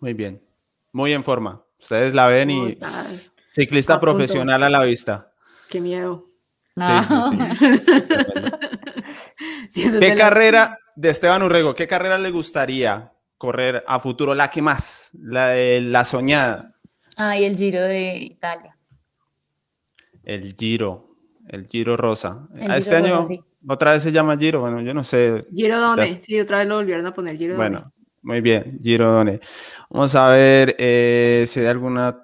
Muy bien. Muy en forma. Ustedes la ven No, y está- ciclista a punto. profesional a la vista. Qué miedo. Sí, sí, sí. Sí, ¿Qué carrera de Esteban Urrego, qué carrera le gustaría correr a futuro? La que más, la de la soñada. Ah, y el Giro de Italia. El Giro, el Giro Rosa. El A este año sí. otra vez se llama Giro, bueno, yo no sé. Giro Done. Las- Sí, otra vez lo volvieron a poner Giro Done. Bueno, muy bien, Giro Done. Vamos a ver eh, si hay alguna...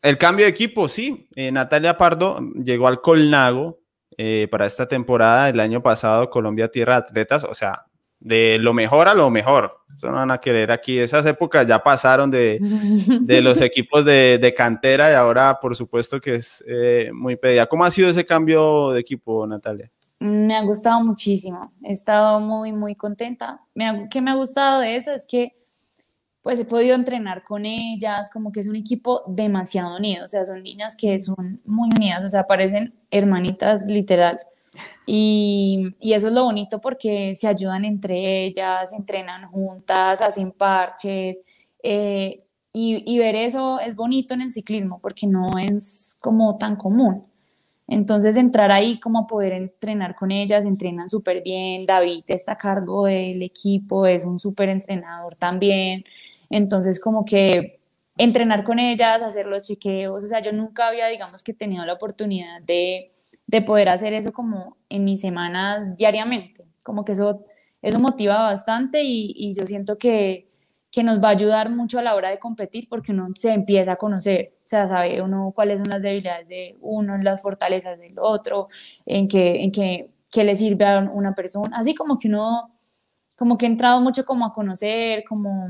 El cambio de equipo, sí. Eh, Natalia Pardo llegó al Colnago eh, para esta temporada. El año pasado Colombia Tierra Atletas, o sea, de lo mejor a lo mejor. Eso no van a querer aquí. Esas épocas ya pasaron de, de los equipos de, de cantera y ahora, por supuesto, que es eh, muy pedida. ¿Cómo ha sido ese cambio de equipo, Natalia? Me ha gustado muchísimo. He estado muy, muy contenta. Me ha- ¿qué me ha gustado de eso? Es que pues he podido entrenar con ellas, como que es un equipo demasiado unido, o sea, son niñas que son muy unidas, o sea, parecen hermanitas literal. Y, y eso es lo bonito porque se ayudan entre ellas, entrenan juntas, hacen parches. eh, y, y ver eso es bonito en el ciclismo porque no es como tan común. Entonces entrar ahí como a poder entrenar con ellas, entrenan súper bien, David está a cargo del equipo, es un súper entrenador también, entonces como que entrenar con ellas, hacer los chequeos, o sea, yo nunca había, digamos que tenido la oportunidad de, de poder hacer eso como en mis semanas diariamente, como que eso, eso motiva bastante y, y yo siento que, que nos va a ayudar mucho a la hora de competir porque uno se empieza a conocer, o sea, sabe uno cuáles son las debilidades de uno, las fortalezas del otro, en qué, en qué, qué le sirve a una persona, así como que uno, como que he entrado mucho como a conocer, como,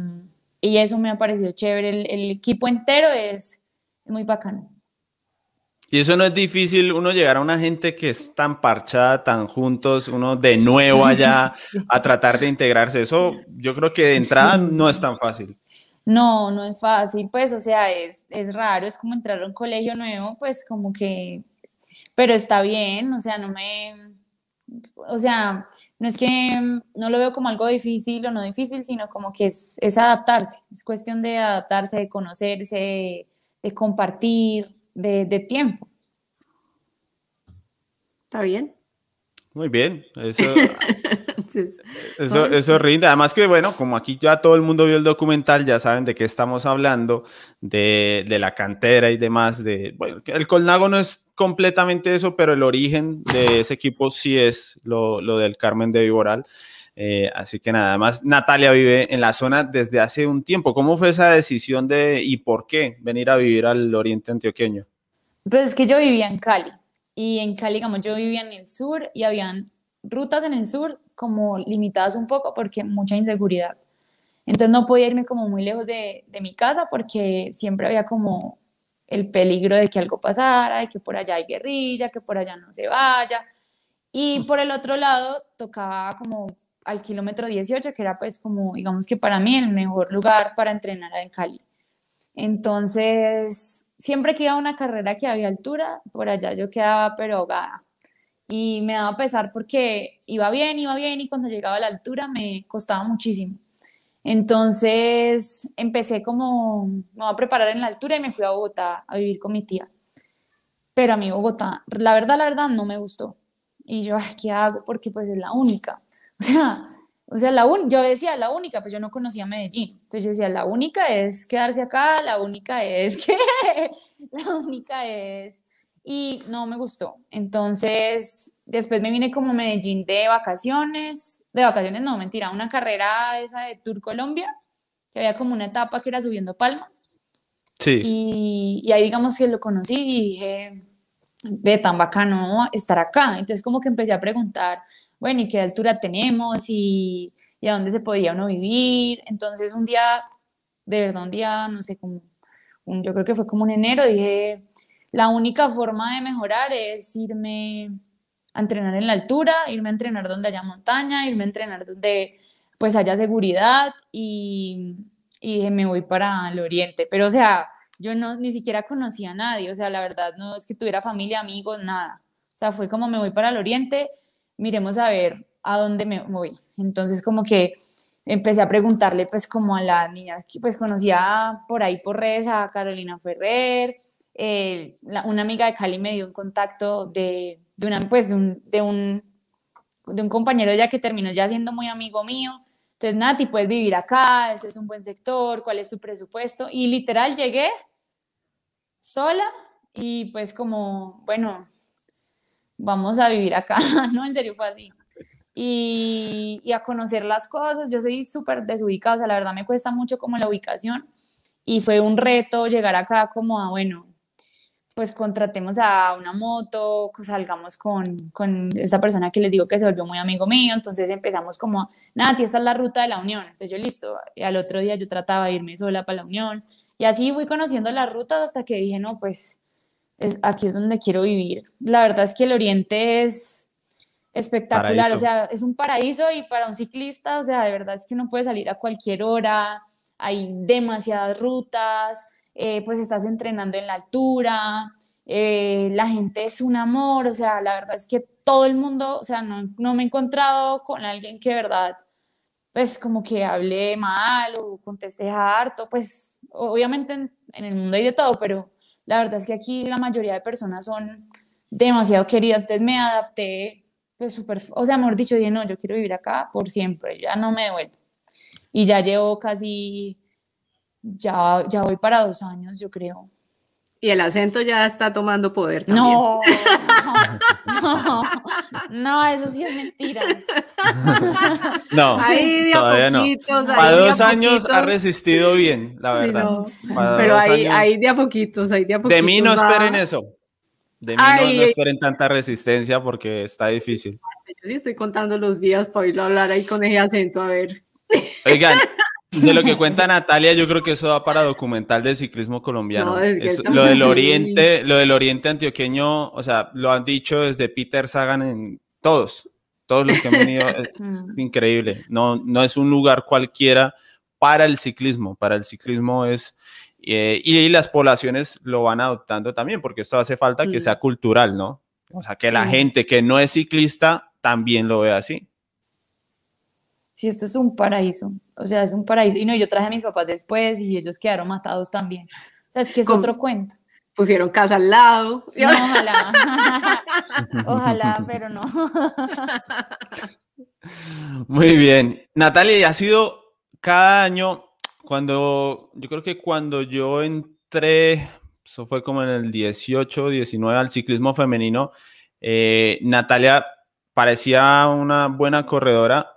y eso me ha parecido chévere, el, el equipo entero es, es muy bacano. Y eso no es difícil, uno llegar a una gente que es tan parchada, tan juntos, uno de nuevo allá Sí. a tratar de integrarse. Eso yo creo que de entrada Sí. no es tan fácil. No, no es fácil, pues, o sea, es, es raro, es como entrar a un colegio nuevo, pues como que, pero está bien, o sea, no me, o sea, no es que no lo veo como algo difícil o no difícil, sino como que es, adaptarse, es cuestión de adaptarse, de conocerse, de, de compartir, de, de tiempo. ¿Está bien? Muy bien, eso, eso, eso, rinde. Además que, bueno, como aquí ya todo el mundo vio el documental, ya saben de qué estamos hablando, de, de la cantera y demás. De, bueno, el Colnago no es completamente eso, pero el origen de ese equipo sí es lo, lo del Carmen de Viboral. Eh, así que nada más, Natalia vive en la zona desde hace un tiempo. ¿Cómo fue esa decisión de y por qué venir a vivir al oriente antioqueño? Pues es que yo vivía en Cali y en Cali, digamos, yo vivía en el sur y habían rutas en el sur como limitadas un poco porque mucha inseguridad. Entonces no podía irme como muy lejos de, de mi casa porque siempre había como el peligro de que algo pasara, de que por allá hay guerrilla, que por allá no se vaya. Y por el otro lado tocaba como al kilómetro 18, que era pues como, digamos que para mí el mejor lugar para entrenar en Cali. Entonces, siempre que iba a una carrera que había altura, por allá yo quedaba pero ahogada. Y me daba pesar porque iba bien, iba bien y cuando llegaba a la altura me costaba muchísimo. Entonces empecé como, me voy a preparar en la altura y me fui a Bogotá a vivir con mi tía. Pero a mí Bogotá, la verdad, la verdad, no me gustó. Y yo, ¿qué hago? Porque pues es la única. O sea, o sea, la un, yo decía la única, pues yo no conocía Medellín. Entonces yo decía, la única es quedarse acá, la única es que, la única es... Y no me gustó. Entonces, después me vine como Medellín de vacaciones, de vacaciones no, mentira, una carrera esa de Tour Colombia, que había como una etapa que era subiendo palmas. Sí. Y, y ahí digamos que lo conocí y dije, ve, tan bacano estar acá. Entonces como que empecé a preguntar, bueno, ¿y qué altura tenemos? ¿Y, y a dónde se podía uno vivir? Entonces un día, de verdad, un día, no sé, como, un, yo creo que fue como en enero, dije, la única forma de mejorar es irme a entrenar en la altura, irme a entrenar donde haya montaña, irme a entrenar donde pues haya seguridad y, y dije, me voy para el oriente. Pero o sea, yo no, ni siquiera conocía a nadie, o sea, la verdad no es que tuviera familia, amigos, nada. O sea, fue como me voy para el oriente miremos a ver a dónde me voy. Entonces como que empecé a preguntarle pues como a las niñas que pues conocía por ahí por redes a Carolina Ferrer, eh, una amiga de Cali me dio un contacto de, de una, pues de un, de un, de un compañero ya que terminó ya siendo muy amigo mío. Entonces, Nati, puedes vivir acá, ese es un buen sector, ¿cuál es tu presupuesto? Y literal llegué sola y pues como, bueno, vamos a vivir acá, ¿no? En serio fue así. Y, y a conocer las cosas, yo soy súper desubicada, o sea, la verdad me cuesta mucho como la ubicación. Y fue un reto llegar acá como a, bueno, pues contratemos a una moto, salgamos con, con esa persona que les digo que se volvió muy amigo mío, entonces empezamos como, Nati, esta es la ruta de la Unión, entonces yo listo, y al otro día yo trataba de irme sola para la Unión, y así fui conociendo las rutas hasta que dije, no, pues aquí es donde quiero vivir. La verdad es que el Oriente es espectacular, o sea, es un paraíso y para un ciclista, o sea, de verdad es que uno puede salir a cualquier hora, hay demasiadas rutas, eh, pues estás entrenando en la altura, eh, la gente es un amor, o sea, la verdad es que todo el mundo, o sea, no, no me he encontrado con alguien que de verdad, pues como que hable mal o conteste harto, pues obviamente en, en el mundo hay de todo, pero la verdad es que aquí la mayoría de personas son demasiado queridas, entonces me adapté, pues súper, o sea, mejor dicho, dije, no, yo quiero vivir acá por siempre, ya no me devuelvo. Y ya llevo casi, ya, ya voy para dos años, yo creo. Y el acento ya está tomando poder también. No, no, no, eso sí es mentira. No, todavía no. A dos años ha resistido bien, la verdad. pero hay, de a poquitos, hay de a poquitos. De mí no esperen eso. De mí no, esperen tanta resistencia porque está difícil. Yo sí estoy contando los días para irlo a hablar ahí con ese acento, a ver. Oigan, de lo que cuenta Natalia, yo creo que eso va para documental de ciclismo colombiano. lo del oriente, lo del oriente antioqueño, o sea, lo han dicho desde Peter Sagan en todos, todos los que han venido, es increíble. No, no es un lugar cualquiera para el ciclismo, para el ciclismo es eh, y, las poblaciones lo van adoptando también, porque esto hace falta que mm. sea cultural, ¿no? O sea, que la gente que no es ciclista también lo vea así. Sí, esto es un paraíso, o sea, es un paraíso. Y no, yo traje a mis papás después y ellos quedaron matados también. O sea, es que es otro cuento. pusieron casa al lado. No, ojalá. ojalá, pero no. Muy bien. Natalia, ha sido cada año, cuando, yo creo que cuando yo entré, eso fue como en el 18, 19 al ciclismo femenino, eh, Natalia parecía una buena corredora,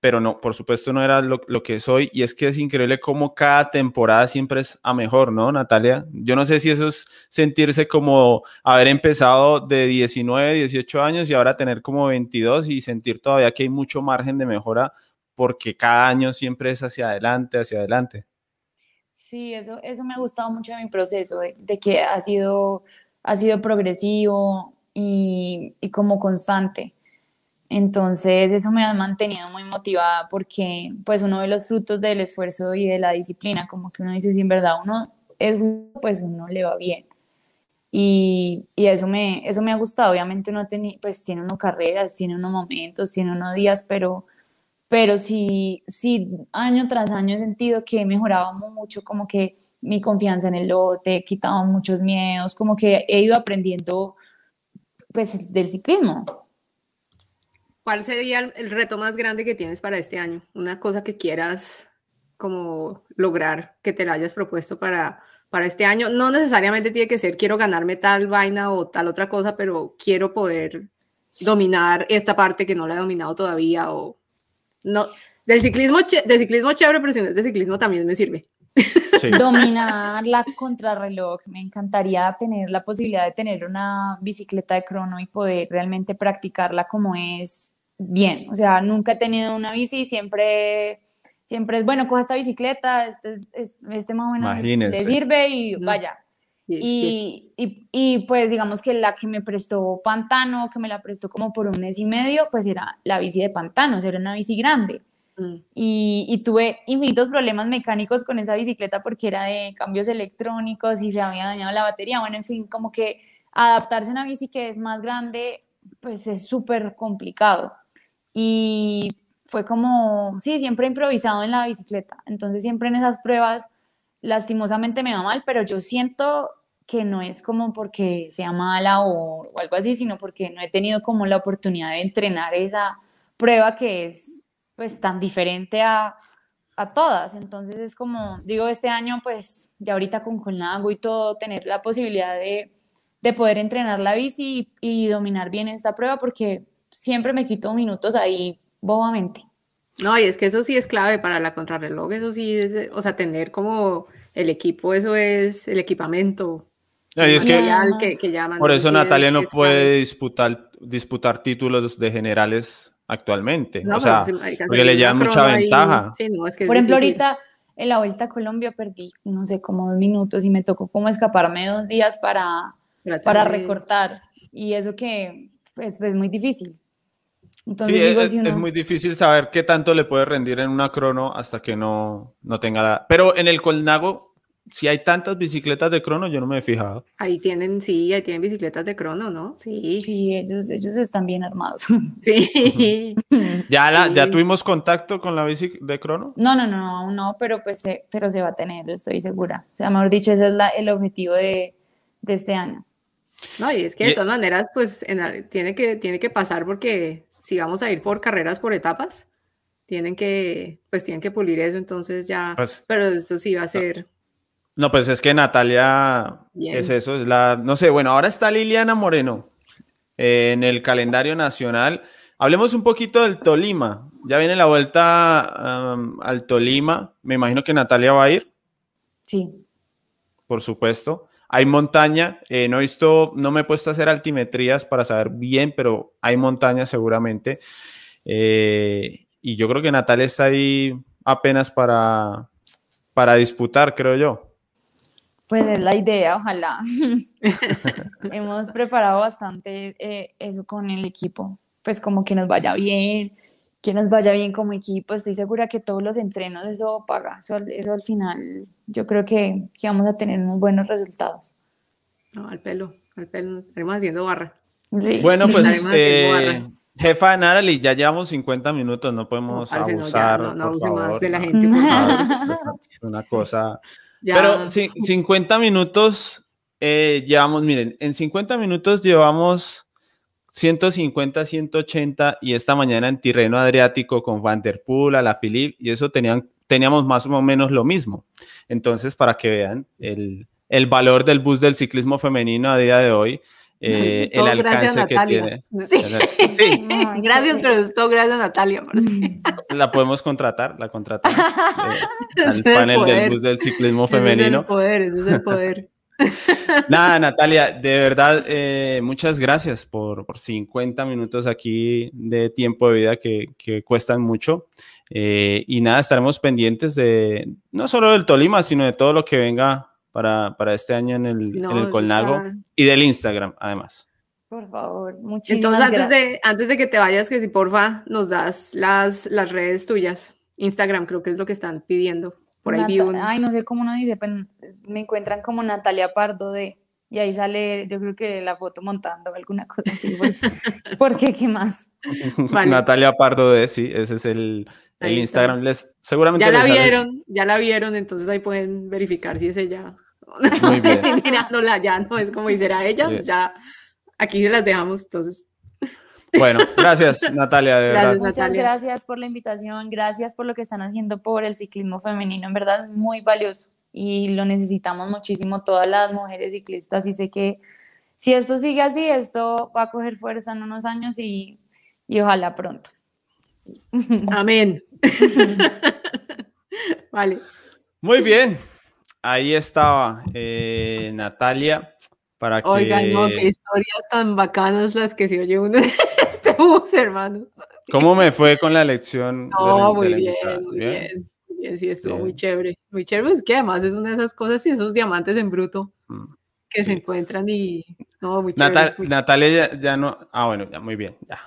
pero no, por supuesto no era lo, que soy. Y es que es increíble cómo cada temporada siempre es a mejor, ¿no, Natalia? Yo no sé si eso es sentirse como haber empezado de 19, 18 años y ahora tener como 22 y sentir todavía que hay mucho margen de mejora porque cada año siempre es hacia adelante, hacia adelante. Sí, eso, eso me ha gustado mucho de mi proceso, de, que ha sido, ha sido progresivo y, y como constante. Entonces eso me ha mantenido muy motivada porque pues uno ve los frutos del esfuerzo y de la disciplina, como que uno dice si en verdad uno es pues uno le va bien. Y, y eso, me, eso me ha gustado, obviamente uno tiene, pues tiene uno carreras, tiene unos momentos, tiene unos días, pero, pero sí, sí año tras año he sentido que he mejorado mucho, como que mi confianza en el lote, he quitado muchos miedos, como que he ido aprendiendo pues del ciclismo. ¿Cuál sería el, reto más grande que tienes para este año? Una cosa que quieras como lograr, que te la hayas propuesto para, para este año. No necesariamente tiene que ser quiero ganarme tal vaina o tal otra cosa, pero quiero poder dominar esta parte que no la he dominado todavía o no. Del ciclismo, de ciclismo chévere, pero si no es de ciclismo también me sirve. Dominar la contrarreloj. Me encantaría tener la posibilidad de tener una bicicleta de crono y poder realmente practicarla como es bien. O sea, nunca he tenido una bici, siempre, siempre es, bueno, coja esta bicicleta, este, este, más o menos le sirve y vaya. Y, y, y, pues digamos que la que me prestó Pantano, que me la prestó como por un mes y medio, pues era la bici de Pantano, era una bici grande. Mm. Y, y, tuve infinitos problemas mecánicos con esa bicicleta porque era de cambios electrónicos y se había dañado la batería. Bueno, en fin, como que adaptarse a una bici que es más grande, pues es súper complicado y fue como, sí, siempre improvisado en la bicicleta. Entonces siempre en esas pruebas, lastimosamente me va mal, pero yo siento que no es como porque sea mala o, algo así, sino porque no he tenido como la oportunidad de entrenar esa prueba que es pues tan diferente a, a todas. Entonces es como, digo, este año pues ya ahorita con Colnago y todo, tener la posibilidad de, de poder entrenar la bici y dominar bien esta prueba porque siempre me quito minutos ahí bobamente. No, y es que eso sí es clave para la contrarreloj, eso sí es, o sea, tener como el equipo, eso es el equipamiento. es que, llaman, por eso Natalia no puede disputar, disputar títulos de generales actualmente. o sea, porque le llevan mucha ventaja. por ejemplo, ahorita en la Vuelta a Colombia perdí, no sé, como dos minutos y me tocó como escaparme dos días para, para recortar. Y eso que pues, es muy difícil sí, es, muy difícil saber qué tanto le puede rendir en una crono hasta que no, no tenga... Pero en el Colnago, si hay tantas bicicletas de crono, yo no me he fijado. Ahí tienen, sí, ahí tienen bicicletas de crono, ¿no? Sí. Sí, ellos, ellos están bien armados. Sí. ¿Ya, la, ¿Ya tuvimos contacto con la bici de crono? No, no, no, aún no, pero pues pero se va a tener, estoy segura. O sea, mejor dicho, ese es el objetivo de, de este año. No, y es que de todas maneras, pues tiene, que, tiene que pasar porque si vamos a ir por carreras por etapas, tienen que, pues tienen que pulir eso, entonces ya, pues pero eso sí va a ser. No, pues es que Natalia es eso, es la, no sé, bueno, ahora está Liliana Moreno eh, en el calendario nacional. Hablemos un poquito del Tolima. Ya viene la vuelta al Tolima. Me imagino que Natalia va a ir. Sí. Por supuesto. Hay montaña, eh, no he visto, no me he puesto a hacer altimetrías para saber bien, pero hay montaña seguramente. Eh, y yo creo que Natalia está ahí apenas para, para disputar, creo yo. Pues es la idea, ojalá. Hemos preparado bastante eh, eso con el equipo, pues como que nos vaya bien, que nos vaya bien como equipo. Estoy segura que todos los entrenos eso paga. Eso, eso al final yo creo que, que, vamos a tener unos buenos resultados. No, al pelo, al pelo, estaremos haciendo barra. Sí. Bueno, pues eh, jefa Narali, ya llevamos 50 minutos, no podemos abusar. No, no, no más de la gente. Por favor. es una cosa. Pero sí, 50 minutos eh, llevamos, miren, en 50 minutos llevamos 150, 180 y esta mañana en Tirreno Adriático con Van Der Poel, a la Philippe y eso tenían, teníamos más o menos lo mismo. Entonces, para que vean el, el valor del bus del ciclismo femenino a día de hoy, eh, el alcance que tiene. Sí. gracias, pero es todo gracias Natalia. La podemos contratar, la contratamos eh, al panel del bus del ciclismo femenino. Ese es el poder, ese es el poder. Nada, Natalia, de verdad, eh, muchas gracias por, por, 50 minutos aquí de tiempo de vida que, que cuestan mucho. Eh, y nada, estaremos pendientes de no solo del Tolima, sino de todo lo que venga para, para este año en el, en el Colnago y del Instagram, además. Por favor, muchísimas Entonces, antes De, antes de que te vayas, que si porfa nos das las, las redes tuyas. Instagram creo que es lo que están pidiendo. Por ahí vi un... Ay, no sé cómo uno dice, me encuentran como Natalia Pardo de... Y ahí sale, yo creo que la foto montando alguna cosa así. ¿Por qué? ¿Qué más? Vale. Natalia Pardo de, sí, ese es el, el Instagram. Les, seguramente ya la les vieron, sale... ya la vieron, entonces ahí pueden verificar si es ella. Muy bien. Mirándola ya, no es como dice ella, ya aquí se las dejamos, entonces. Bueno, gracias Natalia, de Gracias, verdad. Muchas Natalia. gracias por la invitación, gracias por lo que están haciendo por el ciclismo femenino, en verdad muy valioso y lo necesitamos muchísimo todas las mujeres ciclistas y sé que si esto sigue así, esto va a coger fuerza en unos años y, y ojalá pronto. Amén. vale. Muy bien, ahí estaba eh, Natalia para que... Oigan, no, qué historias tan bacanas las que se oye uno de este bus, hermano. ¿Cómo me fue con la lección? No, muy bien, muy bien, muy bien, sí, estuvo Bien. muy chévere, muy chévere, es que además es una de esas cosas y esos diamantes en bruto Mm. que se Sí. encuentran y, no, muy chévere. Natal- muy Natalia ya, ya no... Ah, bueno, ya, muy bien, ya.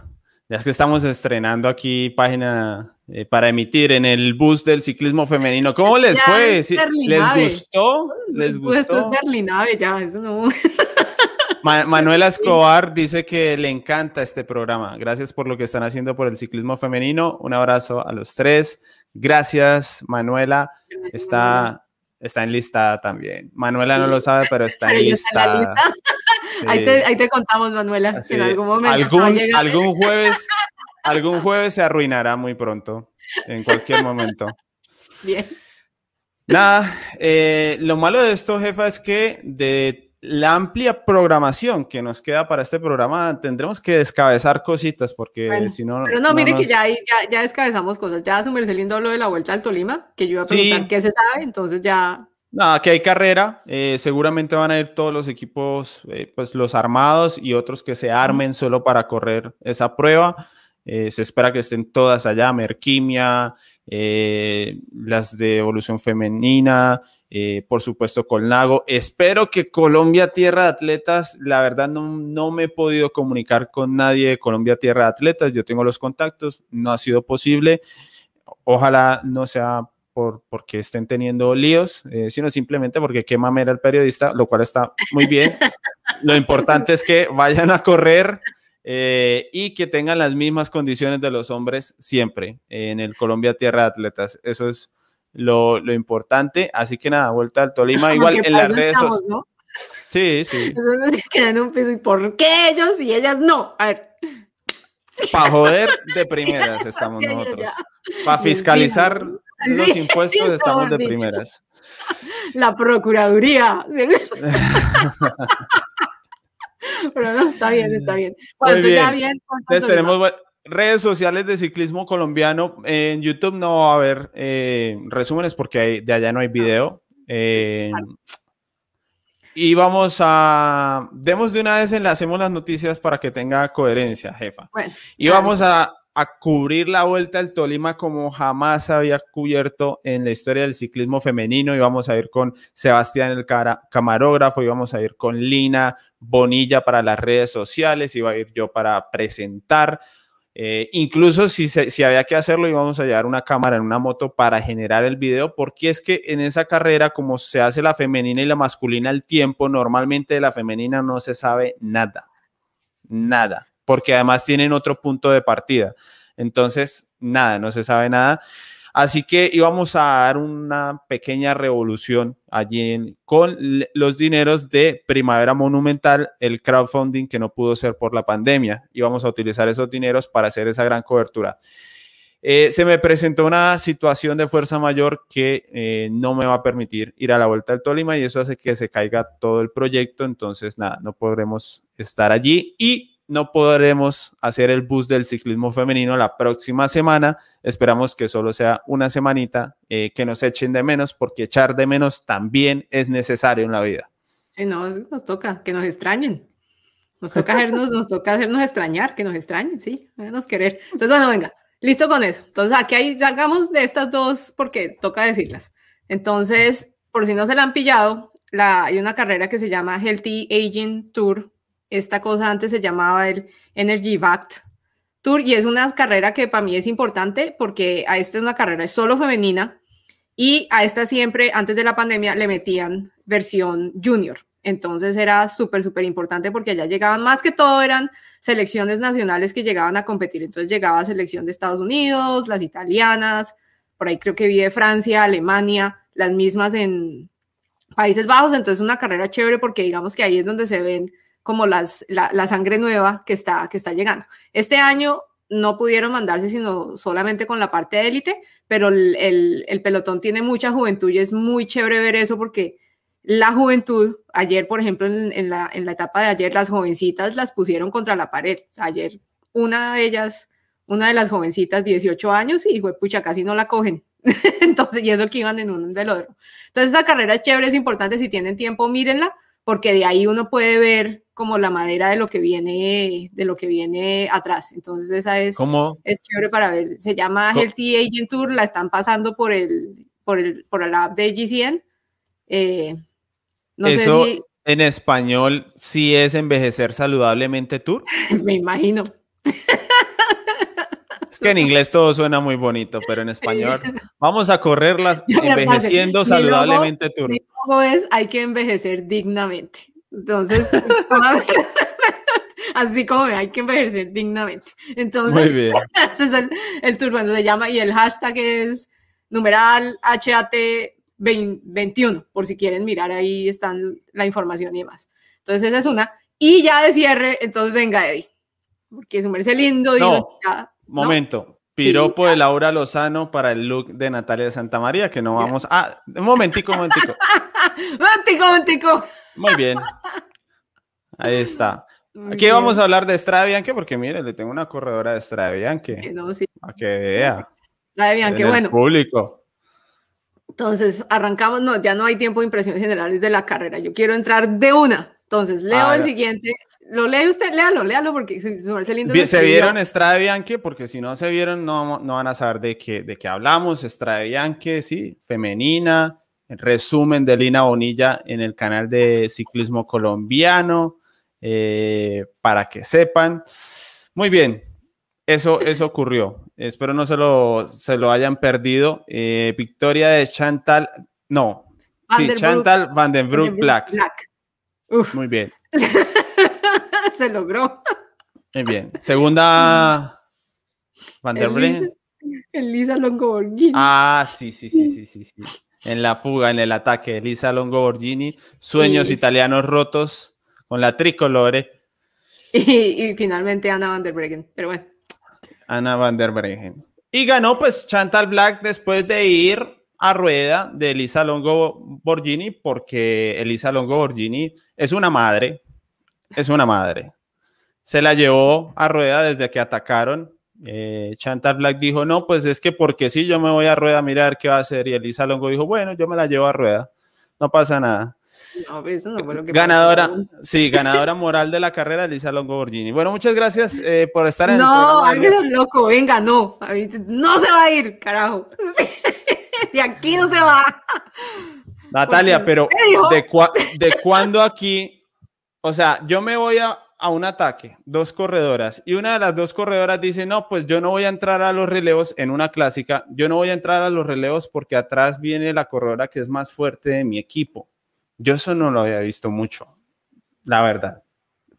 Ya es que estamos estrenando aquí página eh, para emitir en el bus del ciclismo femenino. ¿Cómo les Ya fue? es ¿Sí- ¿Les gustó? ¿Les Pues esto gustó? es ya, eso no. Ma- Manuela Escobar dice que le encanta este programa. Gracias por lo que están haciendo por el ciclismo femenino. Un abrazo a los tres. Gracias, Manuela. Está, está enlistada también. Manuela no lo sabe, pero está en enlistada. lista. Ahí, Sí. te, ahí te contamos, Manuela, Así, en algún momento. algún jueves, algún jueves se arruinará muy pronto, en cualquier momento. Bien. Nada, eh, lo malo de esto, jefa, es que de la amplia programación que nos queda para este programa, tendremos que descabezar cositas, porque Bueno, si no. Pero no, mire que nos- ya, ahí- ya, ya descabezamos cosas. Ya su merced lindo habló de la vuelta al Tolima, que yo iba a Sí. preguntar qué se sabe, entonces ya. Nada, que hay carrera. eh, seguramente van a ir todos los equipos, eh, pues los armados y otros que se armen solo para correr esa prueba. Eh, se espera que estén todas allá, Merquimia, eh, las de evolución femenina, eh, por supuesto Colnago. Espero que Colombia Tierra de Atletas, la verdad no, no me he podido comunicar con nadie de Colombia Tierra de Atletas, yo tengo los contactos, no ha sido posible. Ojalá no sea por, porque estén teniendo líos, eh, sino simplemente porque qué mamera el periodista, lo cual está muy bien. lo importante es que vayan a correr eh, y que tengan las mismas condiciones de los hombres siempre en el Colombia Tierra de Atletas. Eso es lo, lo importante. Así que nada, vuelta al Tolima. Igual en las redes sociales. ¿no? Sí, sí. Eso es decir, quedan en un piso. ¿Y por qué ellos y ellas no? A ver. Para joder de primeras estamos Sí, nosotros. Para fiscalizar Sí, los impuestos mejor estamos de dicho. primeras. La Procuraduría. Pero no, está bien, está bien. Bueno, entonces ya bien. bien. Entonces tenemos redes sociales de ciclismo colombiano. En YouTube no va a haber eh, resúmenes porque ahí- de allá no hay video. Eh, y vamos a, demos de una vez, enlacemos las noticias para que tenga coherencia, jefa. Bueno, Y vamos a, a cubrir la vuelta al Tolima como jamás había cubierto en la historia del ciclismo femenino. Y vamos a ir con Sebastián, el camarógrafo, y vamos a ir con Lina Bonilla para las redes sociales, iba a ir yo para presentar. Eh, incluso si, se- si había que hacerlo, íbamos a llevar una cámara en una moto para generar el video, porque es que en esa carrera, como se hace la femenina y la masculina al tiempo, normalmente de la femenina no se sabe nada, nada, porque además tienen otro punto de partida. Entonces, nada, no se sabe nada. Así que íbamos a dar una pequeña revolución allí con los dineros de Primavera Monumental, el crowdfunding que no pudo ser por la pandemia. Íbamos a utilizar esos dineros para hacer esa gran cobertura. Eh, se me presentó una situación de fuerza mayor que eh, no me va a permitir ir a la vuelta del Tolima y eso hace que se caiga todo el proyecto. Entonces, nada, no podremos estar allí y no podremos hacer el bus del ciclismo femenino la próxima semana. Esperamos que solo sea una semanita, eh, que nos echen de menos, porque echar de menos también es necesario en la vida. Sí, no, nos toca, que nos extrañen. Nos toca hacernos, nos toca hacernos extrañar, que nos extrañen, sí, nos querer. Entonces, bueno, venga, listo con eso. Entonces, aquí hay, salgamos de estas dos porque toca decirlas. Entonces, por si no se la han pillado, la, hay una carrera que se llama Healthy Aging Tour esta cosa antes se llamaba el Energy Backed Tour y es una carrera que para mí es importante porque a esta es una carrera solo femenina y a esta siempre antes de la pandemia le metían versión junior. Entonces era súper, súper importante porque allá llegaban más que todo eran selecciones nacionales que llegaban a competir. Entonces llegaba selección de Estados Unidos, las italianas, por ahí creo que vi de Francia, Alemania, las mismas en Países Bajos. Entonces una carrera chévere porque digamos que ahí es donde se ven como las, la, sangre nueva que está, que está llegando. Este año no pudieron mandarse sino solamente con la parte de élite, pero el, el, pelotón tiene mucha juventud y es muy chévere ver eso porque la juventud, ayer por ejemplo en, la, en la etapa de ayer, las jovencitas las pusieron contra la pared. ayer una de ellas, una de las jovencitas, 18 años, y fue pucha, casi no la cogen. Entonces, y eso que iban en un velódromo. Entonces, esa carrera es chévere, es importante. Si tienen tiempo, mírenla, porque de ahí uno puede ver como la madera de lo que viene, de lo que viene atrás. Entonces esa es, es chévere para ver. Se llama Healthy Agent Tour, la están pasando por el, por el, por la app de GCN. Eh, no Eso sé si... en español sí es envejecer saludablemente tour. Me imagino. Es que en inglés todo suena muy bonito, pero en español vamos a correrlas envejeciendo saludablemente tour. Mi es hay que envejecer dignamente. Entonces, así como hay que envejecer dignamente. Entonces, ese es el, el se llama, y el hashtag es numeral HAT21, por si quieren mirar, ahí están la información y demás. Entonces, esa es una. Y ya de cierre, entonces venga, Eddie, porque es un merce lindo. Digo, momento. Piropo de Laura Lozano para el look de Natalia de Santa María, que no vamos a... un momentico, un momentico. momentico, momentico. Muy bien. Ahí está. Aquí vamos a hablar de Strada Bianche porque mire, le tengo una corredora de Strada Bianche. No, sí. A que vea. Strada Bianche, bueno. Público. Entonces, arrancamos, no, ya no hay tiempo de impresiones generales de la carrera. Yo quiero entrar de una. Entonces, leo ah, el siguiente. ¿Lo lee usted? Léalo, léalo, porque se lindo. ¿Se vieron Strada Bianche? Porque si no se vieron, no, no van a saber de qué, de qué hablamos. Strada Bianche, sí, femenina, resumen de Lina Bonilla en el canal de Ciclismo Colombiano, eh, para que sepan. Muy bien, eso, eso ocurrió. Espero no se lo, se lo hayan perdido. Eh, victoria de Chantal, no, sí, Chantal Vandenbroek Black. Black. Muy bien. se logró. Muy bien. Segunda Vandenbroek. Elisa Longoborghini. Ah, sí, sí, sí, sí, sí, sí en la fuga, en el ataque. Elisa Longo Borgini, sueños italianos rotos con la tricolore. Y, finalmente Ana van der Breggen, pero bueno. Ana van der Breggen. Y ganó pues Chantal Black después de ir a rueda de Elisa Longo Borgini, porque Elisa Longo Borgini es una madre, es una madre. Se la llevó a rueda desde que atacaron eh, Chantal Black dijo, no, pues es que porque sí, yo me voy a rueda a mirar qué va a hacer. Y Elisa Longo dijo, bueno, yo me la llevo a rueda, no pasa nada. No, pues eso no fue lo que ganadora, sí, ganadora moral de la carrera, Elisa Longo Borgini. Bueno, muchas gracias eh, por estar en no, el programa. No, loco, venga, no, no se va a ir, carajo. De aquí no se va. Natalia, pero ¿de, ¿de cuándo aquí? O sea, yo me voy a, a un ataque, dos corredoras, y una de las dos corredoras dice, no, pues yo no voy a entrar a los relevos en una clásica, yo no voy a entrar a los relevos porque atrás viene la corredora que es más fuerte de mi equipo. Yo eso no lo había visto mucho, la verdad.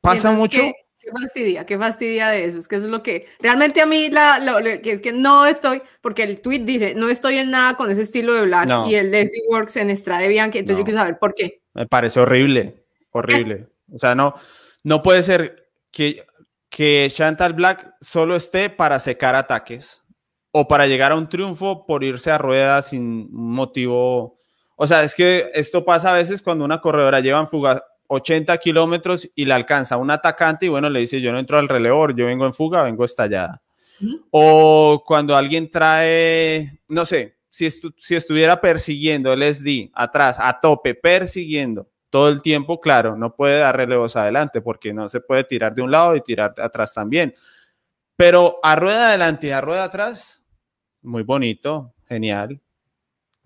¿Pasa mucho? Qué fastidia, qué fastidia de eso. Es que eso es lo que realmente a mí, la, lo, que es que no estoy, porque el tweet dice, no estoy en nada con ese estilo de Black y el Leslie Works en Estrade Bianchi. Entonces yo quiero saber por qué. Me parece horrible, horrible. O sea, no, no puede ser que, que Chantal Black solo esté para secar ataques o para llegar a un triunfo por irse a rueda sin motivo. O sea, es que esto pasa a veces cuando una corredora lleva en fuga 80 kilómetros y la alcanza un atacante y bueno, le dice, yo no entro al relevo, yo vengo en fuga, vengo estallada. O cuando alguien trae, no sé, si, si estuviera persiguiendo el SD atrás, a tope, persiguiendo todo el tiempo, claro, no puede dar relevos adelante porque no se puede tirar de un lado y tirar atrás también. Pero a rueda adelante y a rueda atrás, muy bonito, genial.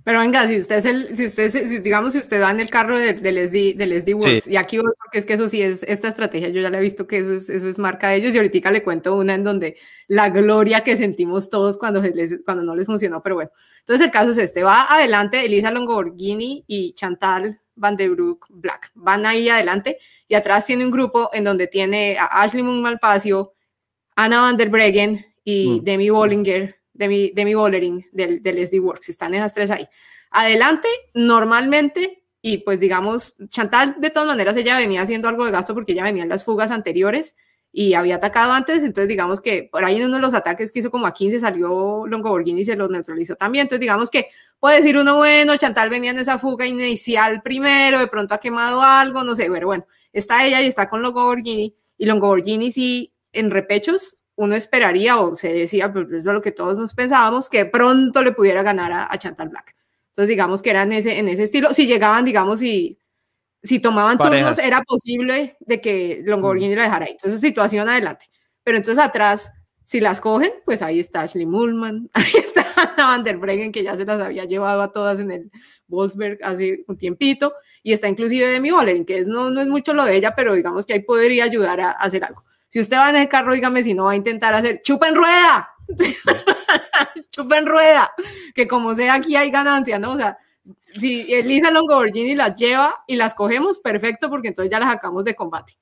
Pero venga, si usted es el, si usted, digamos, si usted va en el carro del, SD, del SD Works, y aquí porque es que eso sí es esta estrategia, yo ya le he visto que eso es, eso es marca de ellos, y ahorita le cuento una en donde la gloria que sentimos todos cuando, les, cuando no les funcionó, pero bueno. Entonces el caso es este, va adelante Elisa Longoborghini y Chantal Van de Broek Black, van ahí adelante, y atrás tiene un grupo en donde tiene a Ashley Moon Malpacio, Ana Van der Breggen y mm. Demi Bollinger, Demi, Demi Bollering del, del SD Works, están esas tres ahí. Adelante, normalmente, y pues digamos, Chantal de todas maneras ella venía haciendo algo de gasto porque ella venía en las fugas anteriores y había atacado antes, entonces digamos que por ahí en uno de los ataques que hizo como a 15 salió Longoborghini y se los neutralizó también, entonces digamos que puede decir uno, bueno, Chantal venía en esa fuga inicial primero, de pronto ha quemado algo, no sé, pero bueno, está ella y está con Longoborghini y Longoborghini sí en repechos uno esperaría o se decía, pero es lo que todos nos pensábamos, que pronto le pudiera ganar a, Chantal Black. Entonces, digamos que era en ese, en ese estilo. Si llegaban, digamos, y si tomaban turnos, era posible de que Longoborghini mm. la dejara ahí. Entonces, situación adelante. Pero entonces atrás, si las cogen, pues ahí está Ashley Mullman, ahí está Anna Van der Breggen, que ya se las había llevado a todas en el Wolfsberg hace un tiempito, y está inclusive Demi Bollering, que es, no, no es mucho lo de ella, pero digamos que ahí podría ayudar a hacer algo. Si usted va en el carro, dígame si no va a intentar hacer chupa en rueda, chupa en rueda, que como sea aquí hay ganancia, ¿no? O sea, si Elisa Longoborghini las lleva y las cogemos, perfecto, porque entonces ya las sacamos de combate.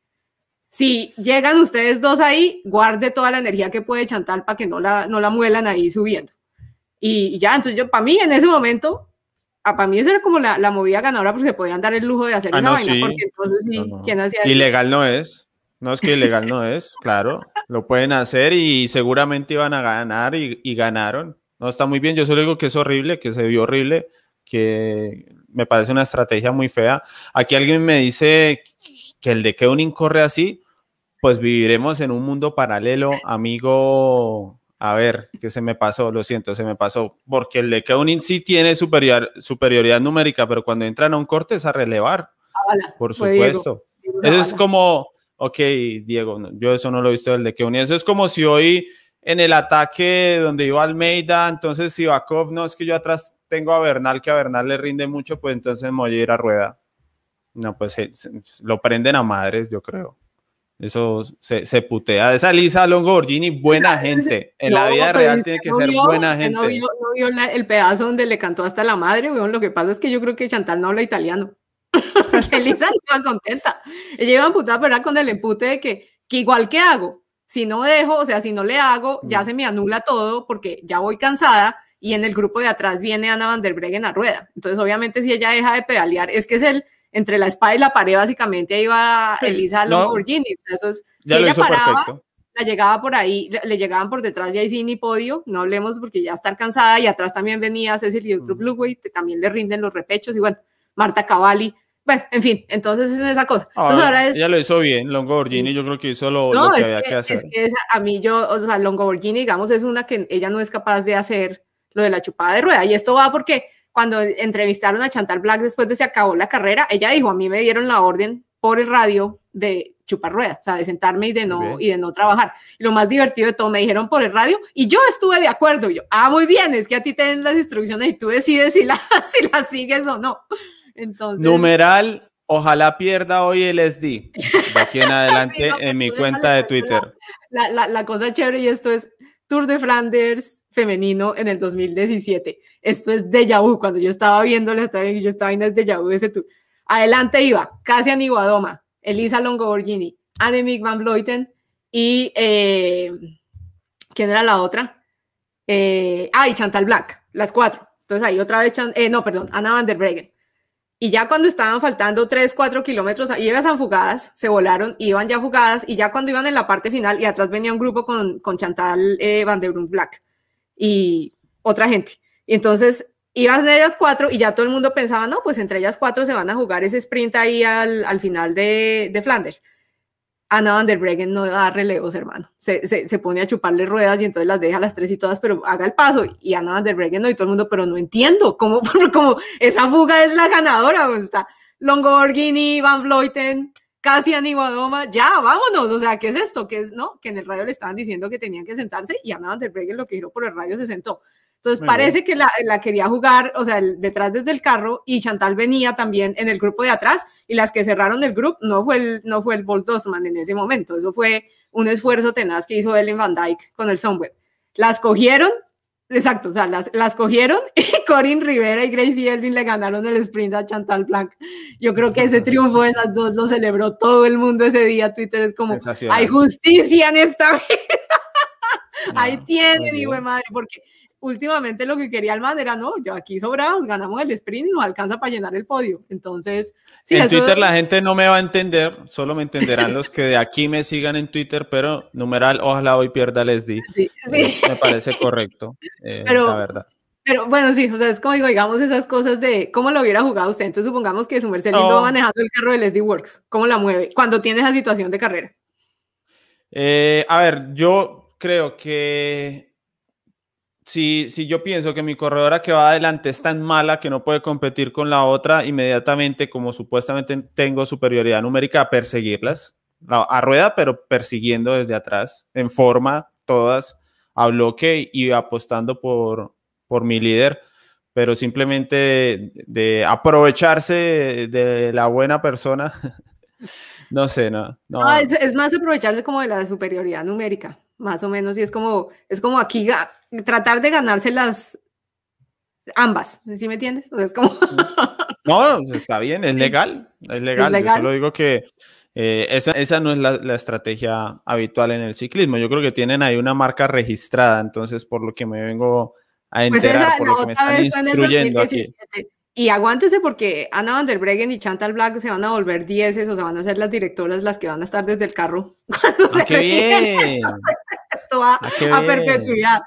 Si llegan ustedes dos ahí, guarde toda la energía que puede Chantal para que no la, no la muelan ahí subiendo. Y, ya, entonces yo, para mí en ese momento, para mí esa era como la, la, movida ganadora porque se podían dar el lujo de hacer ah, esa vaina, porque entonces sí, ¿quién hacía Ilegal no es. No es que ilegal no es, claro, lo pueden hacer y seguramente iban a ganar y, ganaron. No, está muy bien, yo solo digo que es horrible, que se vio horrible, que me parece una estrategia muy fea. Aquí alguien me dice que el de Keunin corre así, pues viviremos en un mundo paralelo, amigo. A ver, que se me pasó, lo siento, se me pasó, porque el de Keunin sí tiene superioridad numérica, pero cuando entran a un corte es a relevar, por supuesto. Eso es como, ok, Diego, yo eso no lo he visto del de que Eso es como si hoy en el ataque donde iba Almeida, entonces Sivakov, no es que yo atrás tengo a Bernal, que a Bernal le rinde mucho, pues entonces me voy a ir a rueda. No, pues lo prenden a madres, yo creo. Eso se, se putea. Esa Lisa Longoborghini, buena gente. En la vida real tiene que ser buena gente. No vio, el pedazo donde le cantó hasta la madre, Lo que pasa es que yo creo que Chantal no habla italiano. Elisa no iba contenta. Ella iba amputada, pero era con el empute de que, que igual que hago, si no dejo, o sea, si no le hago, ya mm. se me anula todo porque ya voy cansada y en el grupo de atrás viene Ana Van der Breggen a rueda. Entonces, obviamente, si ella deja de pedalear, es que es el entre la espada y la pared, básicamente, ahí va Elisa Lamborghini. eso es, si ella paraba, la llegaba por ahí, le, llegaban por detrás y ahí sí ni podio, no hablemos porque ya está cansada y atrás también venía Cecil y otro mm. Blue también le rinden los repechos y bueno, Marta Cavalli bueno, en fin, entonces es esa cosa. Entonces, ahora es, ella lo hizo bien, Longoborghini, yo creo que hizo lo, que había que, hacer. Es que a mí yo, o sea, Longoborghini, digamos, es una que ella no es capaz de hacer lo de la chupada de rueda. Y esto va porque cuando entrevistaron a Chantal Black después de se acabó la carrera, ella dijo, a mí me dieron la orden por el radio de chupar rueda, o sea, de sentarme y de no, y de no trabajar. Y lo más divertido de todo, me dijeron por el radio y yo estuve de acuerdo. yo, ah, muy bien, es que a ti te den las instrucciones y tú decides si la, si la sigues o no. Numeral, ojalá pierda hoy el SD. De aquí en adelante en mi cuenta de Twitter. La, cosa chévere y esto es Tour de Flanders femenino en el 2017. Esto es de vu. Cuando yo estaba viéndole, estaba bien, yo estaba viendo déjà vu ese tour. Adelante iba Cassian Iguadoma, Elisa Longoborghini, Annemiek van Vleuten y eh, ¿quién era la otra? Eh, ah, y Chantal Black, las cuatro. Entonces ahí otra vez, eh, no, perdón, Ana van der Breggen. Y ya cuando estaban faltando 3, 4 kilómetros, iban fugadas, se volaron, iban ya fugadas, y ya cuando iban en la parte final, y atrás venía un grupo con, con Chantal eh, Van der Black y otra gente. Y entonces iban de ellas cuatro y ya todo el mundo pensaba, no, pues entre ellas cuatro se van a jugar ese sprint ahí al, al final de, de Flanders. Ana van der Breggen no da relevos, hermano. Se, se, se, pone a chuparle ruedas y entonces las deja las tres y todas, pero haga el paso. Y Ana van der Breggen no, y todo el mundo, pero no entiendo cómo, cómo esa fuga es la ganadora. Está Longoborghini, Van Vleuten, Cassian y Guadoma, ya, vámonos. O sea, ¿qué es esto? ¿Qué es, no? Que en el radio le estaban diciendo que tenían que sentarse y Ana van der Breggen lo que giró por el radio se sentó. Entonces parece que la, la, quería jugar, o sea, el, detrás desde el carro y Chantal venía también en el grupo de atrás y las que cerraron el grupo no fue el, no fue el Bolt Dostman en ese momento, eso fue un esfuerzo tenaz que hizo Ellen Van Dyke con el Sunweb. Las cogieron, exacto, o sea, las, las cogieron y Corin Rivera y Gracie Elvin le ganaron el sprint a Chantal Blanc. Yo creo que ese triunfo de esas dos lo celebró todo el mundo ese día. Twitter es como, hay justicia en esta vida. Ahí tiene, mi buen madre, porque últimamente lo que quería el man era, no, yo aquí sobramos, ganamos el sprint y nos alcanza para llenar el podio. Entonces, sí, en Twitter la gente no me va a entender, solo me entenderán los que de aquí me sigan en Twitter, pero numeral, ojalá hoy pierda les di. Sí, sí. me parece correcto, eh, pero, la verdad. Pero bueno, sí, o sea, es como digo, digamos esas cosas de cómo lo hubiera jugado usted. Entonces, supongamos que su Mercedes no. va manejando el carro de Leslie Works. ¿Cómo la mueve cuando tiene esa situación de carrera? Eh, a ver, yo creo que si, si yo pienso que mi corredora que va adelante es tan mala que no puede competir con la otra, inmediatamente, como supuestamente tengo superioridad numérica, a perseguirlas a, rueda, pero persiguiendo desde atrás, en forma, todas, a bloque y apostando por, por mi líder, pero simplemente de, aprovecharse de, la buena persona. no sé, no. no. es, es, más aprovecharse como de la superioridad numérica, más o menos, y es como, es como aquí tratar de ganárselas ambas, ¿sí me entiendes? O sea, es como... no, está bien, es legal, es legal. Yo solo digo que eh, esa, esa, no es la, la, estrategia habitual en el ciclismo. Yo creo que tienen ahí una marca registrada, entonces por lo que me vengo a pues enterar, por lo que me están instruyendo aquí. Y aguántese porque Ana van der Breggen y Chantal Black se van a volver dieces o se van a ser las directoras las que van a estar desde el carro cuando ah, se qué bien. Esto va ah, a perpetuidad.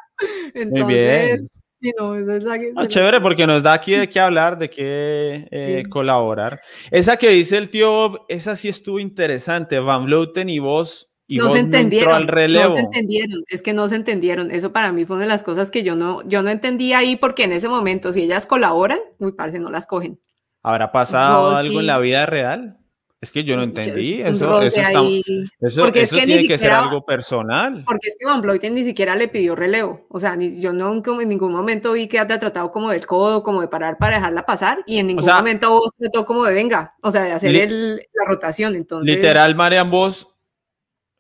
Entonces, Muy bien. Sí, no, es la que ah, chévere, porque nos da aquí de qué hablar, de qué eh, sí. colaborar. Esa que dice el tío, esa sí estuvo interesante. Van Vleuten y vos y no se entendieron, al relevo. no se entendieron, es que no se entendieron. Eso para mí fue una de las cosas que yo no, yo no entendía ahí, porque en ese momento, si ellas colaboran, muy parece no las cogen. ¿Habrá pasado Vos, algo sí. en la vida real? Es que yo no entendí. Eso, eso, está, eso, eso es que tiene que siquiera, ser algo personal. Porque es que Van Bloiten ni siquiera le pidió relevo. O sea, ni, yo no en ningún momento vi que haya tratado como del codo, como de parar para dejarla pasar. Y en ningún o sea, momento vos trató como de venga, o sea, de hacer el, la rotación. Entonces, literal, Marian Vos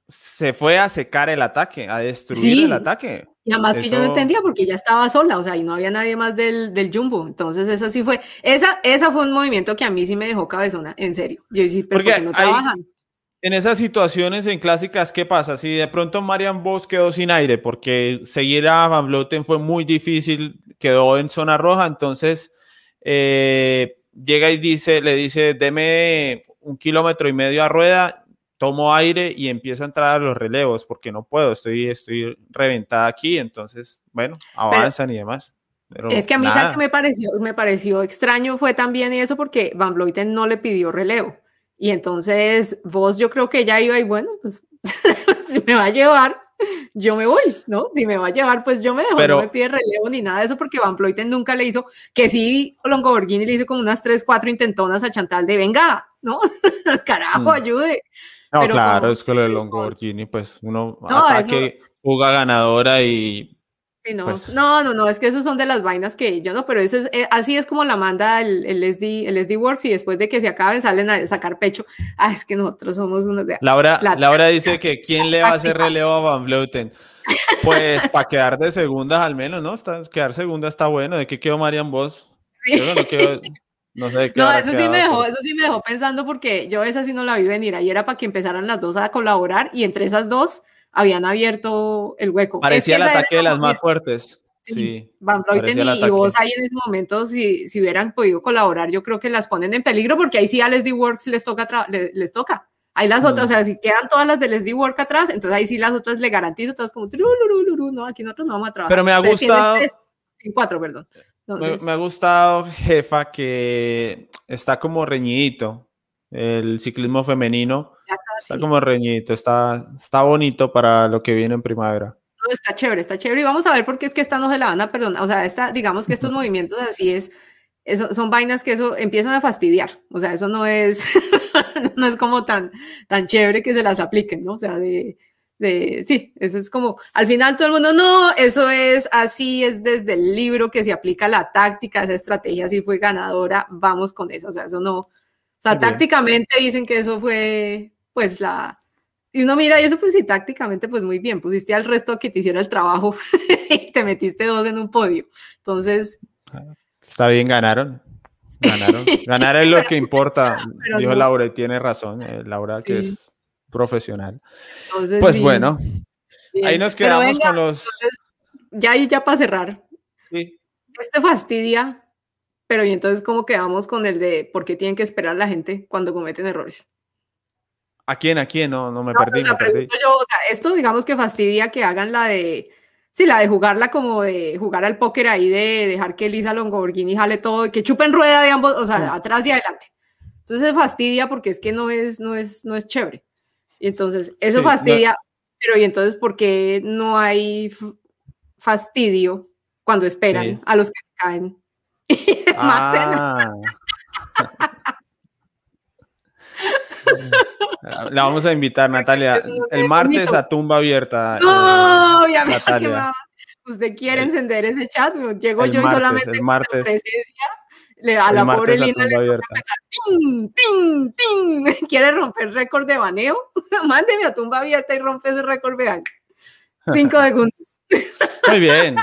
se fue a secar el ataque, a destruir sí. el ataque. Y además Eso... que yo no entendía porque ya estaba sola, o sea, y no había nadie más del, del Jumbo. Entonces, esa sí fue, esa, esa fue un movimiento que a mí sí me dejó cabezona, en serio. Yo decía, pero porque ¿por qué no trabajan? En esas situaciones en clásicas, ¿qué pasa? Si de pronto Marian Vos quedó sin aire porque seguir a Van Vloten fue muy difícil, quedó en zona roja, entonces eh, llega y dice, le dice, deme un kilómetro y medio a rueda, tomo aire y empiezo a entrar a los relevos porque no puedo, estoy, estoy reventada aquí, entonces, bueno, avanzan Pero, y demás. Pero es que a mí nada. que me pareció, me pareció extraño fue también eso porque Van Vleuten no le pidió relevo. Y entonces vos yo creo que ya iba y bueno, pues si me va a llevar, yo me voy, ¿no? Si me va a llevar, pues yo me dejo, Pero, no me pide relevo ni nada de eso porque Van Vleuten nunca le hizo, que sí, Longoborghini le hizo como unas 3, 4 intentonas a Chantal de venga, ¿no? Carajo, mm. ayude. No, pero claro, como, es que lo de Longoborghini, pues uno no, ataque, eso... fuga ganadora y. Sí, no, pues... no, no, no, es que esos son de las vainas que yo no, pero eso es, eh, así es como la manda el, el, SD, el SD Works y después de que se acaben salen a sacar pecho. Ah, es que nosotros somos unos de. Laura, la, Laura dice que quién le va a hacer relevo a Van Vleuten. Pues para quedar de segundas al menos, ¿no? Está, quedar segunda está bueno. ¿De qué quedó Marian Vos? Sí. Yo no quedo, no sé No, eso sí me dejó, eso sí me dejó pensando porque yo esa sí no la vi venir. Ahí era para que empezaran las dos a colaborar y entre esas dos, habían abierto el hueco. Parecía el ataque de las más fuertes. Sí, Van Vleuten y, vos ahí en ese momento, si, si hubieran podido colaborar, yo creo que las ponen en peligro porque ahí sí a Leslie Works les toca, les, toca. Ahí las otras, o sea, si quedan todas las de Leslie Work atrás, entonces ahí sí las otras le garantizo, todas como, no, aquí nosotros no vamos a trabajar. Pero me ha gustado. en cuatro, perdón. Me, ha gustado, jefa, que está como reñidito el ciclismo femenino. Está, como reñidito, está, está bonito para lo que viene en primavera está chévere, está chévere. Y vamos a ver por qué es que esta no se la van a perdonar. O sea, esta, digamos que estos movimientos así es, eso, son vainas que eso empiezan a fastidiar. O sea, eso no es, no es como tan, tan chévere que se las apliquen, ¿no? O sea, de, de, sí, eso es como, al final todo el mundo, no, eso es así, es desde el libro que se aplica la táctica, esa estrategia así fue ganadora, vamos con eso, o sea, eso no, o sea, tácticamente dicen que eso fue, pues, la, y uno mira, y eso pues sí, tácticamente pues muy bien, pusiste al resto que te hiciera el trabajo y te metiste dos en un podio. Entonces... Está bien, ganaron. Ganaron. Ganar es lo que importa, dijo Laura, y tiene razón, eh, Laura, que es profesional. pues bueno, ahí nos quedamos con los... ya ahí ya para cerrar. Sí. Este fastidia, pero y entonces cómo quedamos con el de por qué tienen que esperar la gente cuando cometen errores. ¿A quién? ¿A quién? No, no me perdí. O sea, Yo, o sea, esto digamos que fastidia que hagan la de, sí, la de jugarla como de jugar al póker ahí, de dejar que Elisa Longoborghini jale todo y que chupen rueda de ambos, o sea, atrás y adelante. Entonces fastidia porque es que no es, no es, no es chévere. Y entonces, eso fastidia, pero y entonces, ¿por qué no hay fastidio cuando esperan a los que caen? Ah. La vamos a invitar, Natalia, el martes a tumba abierta. No, eh, obviamente usted quiere encender ese chat, llego yo solamente el martes. presencia, le, a la pobre Lina le a ting, ting, ting. ¿Quiere romper récord de baneo? Mándeme a tumba abierta y rompe ese récord vean. Cinco segundos. Muy bien.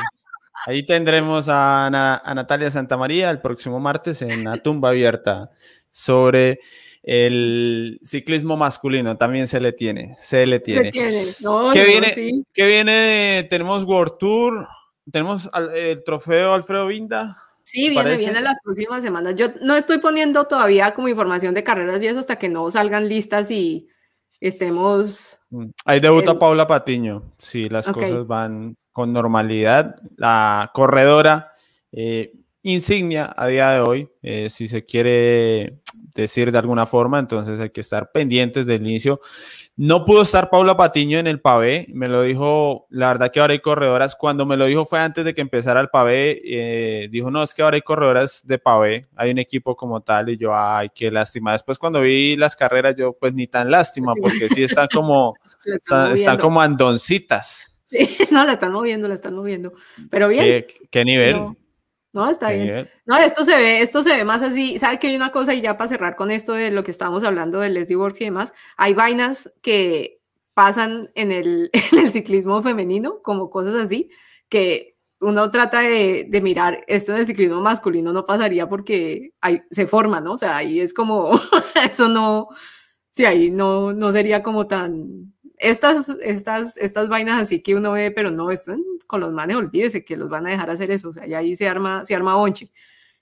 Ahí tendremos a, a Natalia Santamaría el próximo martes en la tumba abierta sobre el ciclismo masculino también se le tiene, se le tiene. ¿Qué, viene, ¿Qué viene? Tenemos World Tour, tenemos el trofeo Alfredo Vinda. Sí, viene, viene las próximas semanas. Yo no estoy poniendo todavía como información de carreras y eso hasta que no salgan listas y estemos. Mm, ahí debuta Paula Patiño. Sí, las cosas van con normalidad. La corredora eh, insignia a día de hoy, eh, si se quiere decir de alguna forma, entonces hay que estar pendientes del inicio. No pudo estar Paula Patiño en el pavé, me lo dijo, la verdad que ahora hay corredoras, cuando me lo dijo fue antes de que empezara el pavé, eh, dijo, no, es que ahora hay corredoras de pavé, hay un equipo como tal, y yo, ay, qué lástima. Después cuando vi las carreras, yo, pues ni tan lástima, porque sí están como, están, como andoncitas. Sí, no, la están moviendo, la están moviendo, pero bien. ¿Qué, nivel? No, está bien. No, esto se ve, esto se ve más así. ¿Sabe que hay una cosa? Y ya para cerrar con esto de lo que estábamos hablando de Leslie Works y demás, hay vainas que pasan en el, en el ciclismo femenino, como cosas así, que uno trata de, de, mirar esto en el ciclismo masculino no pasaría porque ahí se forma, ¿no? O sea, ahí es como, eso no, sí, ahí no, no sería como tan, estas, estas, estas vainas así que uno ve, pero no, esto con los manes, olvídese que los van a dejar hacer eso, o sea, ya ahí se arma, se arma bonche.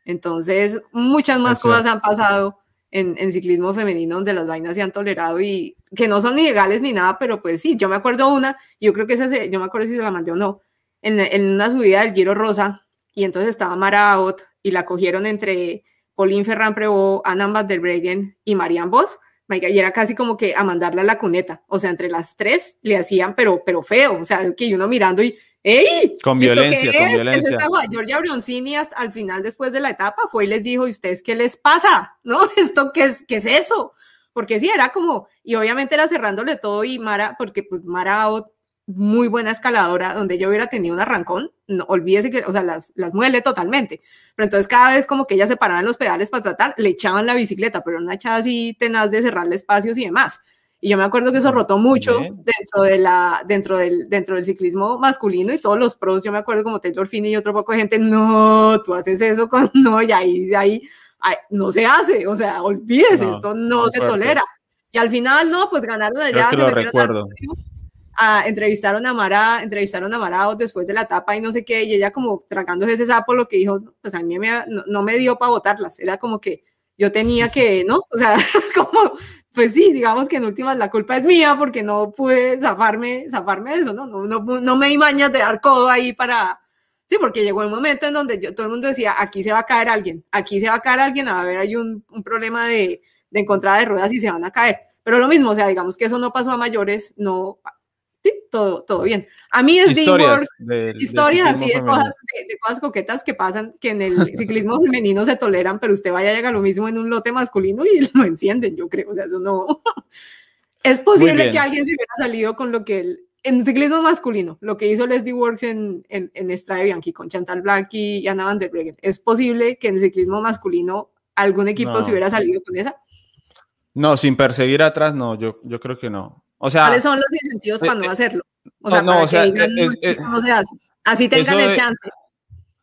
Entonces, muchas más cosas han pasado en, en, ciclismo femenino donde las vainas se han tolerado y que no son ilegales ni nada, pero pues sí, yo me acuerdo una, yo creo que esa, se, yo me acuerdo si se la mandé o no, en, en una subida del Giro Rosa, y entonces estaba Mara Abbott y la cogieron entre Pauline Ferrand Prevot, Anna Van der Breggen y Marianne Vos, y era casi como que a mandarla a la cuneta, o sea, entre las tres le hacían, pero, pero feo, o sea, que uno mirando y, ¡ey! Con violencia, con violencia. Giorgia Brioncini hasta al final, después de la etapa, fue y les dijo, ¿y ustedes qué les pasa? ¿No? ¿Esto qué es, qué es eso? Porque sí, era como, y obviamente era cerrándole todo y Mara, porque pues Mara muy buena escaladora, donde yo hubiera tenido un arrancón, no, olvídese que, o sea, las, las muele totalmente. Pero entonces cada vez como que ella se paraban los pedales para tratar, le echaban la bicicleta, pero una echada así tenaz de cerrarle espacios y demás. Y yo me acuerdo que eso rotó mucho dentro, de la, dentro, del, dentro del ciclismo masculino y todos los pros, yo me acuerdo como Taylor Finney y otro poco de gente, no, tú haces eso con, no, y ahí, ahí, no se hace, o sea, olvídese, esto no se tolera. Y al final, no, pues ganaron allá. Yo lo recuerdo entrevistaron a Mara, entrevistaron a Mara después de la etapa y no sé qué, y ella como tragándose ese sapo, lo que dijo, pues a mí me, no, no me dio para votarlas, era como que yo tenía que, ¿no? O sea, como, pues sí, digamos que en últimas la culpa es mía porque no pude zafarme, zafarme de eso, ¿no? No, no, no me di mañas de dar codo ahí para, sí, porque llegó el momento en donde yo, todo el mundo decía, aquí se va a caer alguien, aquí se va a caer alguien, a ver, hay un, un problema de, de encontrada de ruedas y se van a caer. Pero lo mismo, o sea, digamos que eso no pasó a mayores, no, sí, todo, todo bien. A mí es historias, de, historias así de cosas, de, cosas, coquetas que pasan, que en el ciclismo femenino se toleran, pero usted vaya a llegar lo mismo en un lote masculino y lo encienden, yo creo, o sea, eso no... Es posible que alguien se hubiera salido con lo que el, en ciclismo masculino, lo que hizo Leslie Works en, en, en Strade Bianchi con Chantal Blanqui y Anna van der Breggen, ¿es posible que en el ciclismo masculino algún equipo no. se hubiera salido con esa? No, sin perseguir atrás, no, yo, yo creo que no. O sea, ¿cuáles son los incentivos para no hacerlo? O sea, no, para o sea, que digan, es, es, no se hace. Así tengan el de, chance.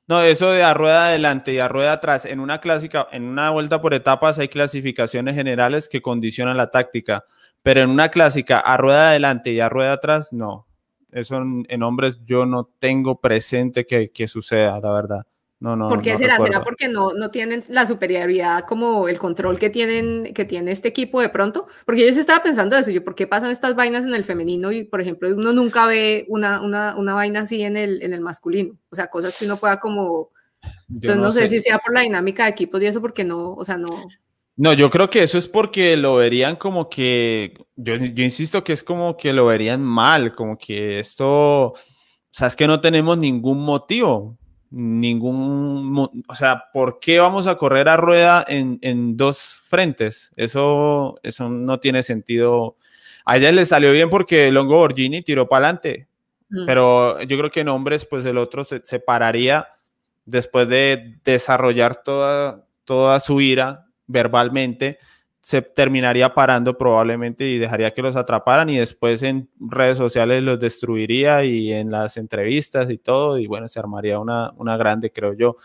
No, eso de a rueda adelante y a rueda atrás, en una clásica, en una vuelta por etapas hay clasificaciones generales que condicionan la táctica, pero en una clásica a rueda adelante y a rueda atrás, no. Eso en, en hombres yo no tengo presente que, que suceda, la verdad. No, no, ¿Por qué no será? recuerdo. ¿Será porque no, no tienen la superioridad como el control que tienen que tiene este equipo de pronto? Porque yo sí estaba pensando eso, yo, ¿por qué pasan estas vainas en el femenino y, por ejemplo, uno nunca ve una, una, una vaina así en el, en el masculino? O sea, cosas que uno pueda como... Entonces no, no sé, sé si sea por la dinámica de equipos y eso, porque no, o sea, no... No, yo creo que eso es porque lo verían como que, yo, yo insisto que es como que lo verían mal, como que esto, o sea, es que no tenemos ningún motivo ningún, o sea, ¿por qué vamos a correr a rueda en, en dos frentes? Eso, eso no tiene sentido. A ella le salió bien porque Longo Borgini tiró para adelante, mm. pero yo creo que en hombres, pues el otro se, se pararía después de desarrollar toda, toda su ira verbalmente, se terminaría parando probablemente y dejaría que los atraparan y después en redes sociales los destruiría y en las entrevistas y todo y bueno, se armaría una, una grande, creo yo.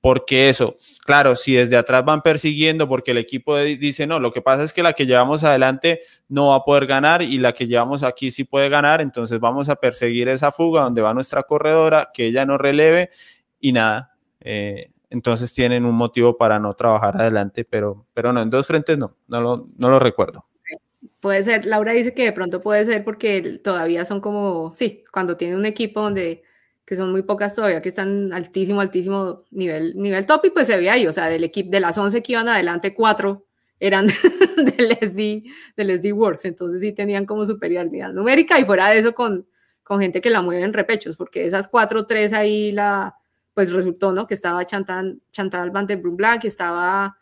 Porque eso, claro, si desde atrás van persiguiendo porque el equipo dice, no, lo que pasa es que la que llevamos adelante no va a poder ganar y la que llevamos aquí sí puede ganar, entonces vamos a perseguir esa fuga donde va nuestra corredora, que ella no releve y nada. Eh, entonces tienen un motivo para no trabajar adelante, pero, pero no, en dos frentes no, no lo, no lo recuerdo. Puede ser, Laura dice que de pronto puede ser porque todavía son como, sí, cuando tienen un equipo donde, que son muy pocas todavía, que están altísimo, altísimo nivel, nivel top, y pues se veía ahí, o sea, del equipo, de las 11 que iban adelante, cuatro eran del SD, del SD Works, entonces sí tenían como superioridad numérica, y fuera de eso con, con gente que la mueve en repechos, porque esas cuatro, tres ahí la pues resultó, ¿no? Que estaba Chantal, Chantal Van der Brun que estaba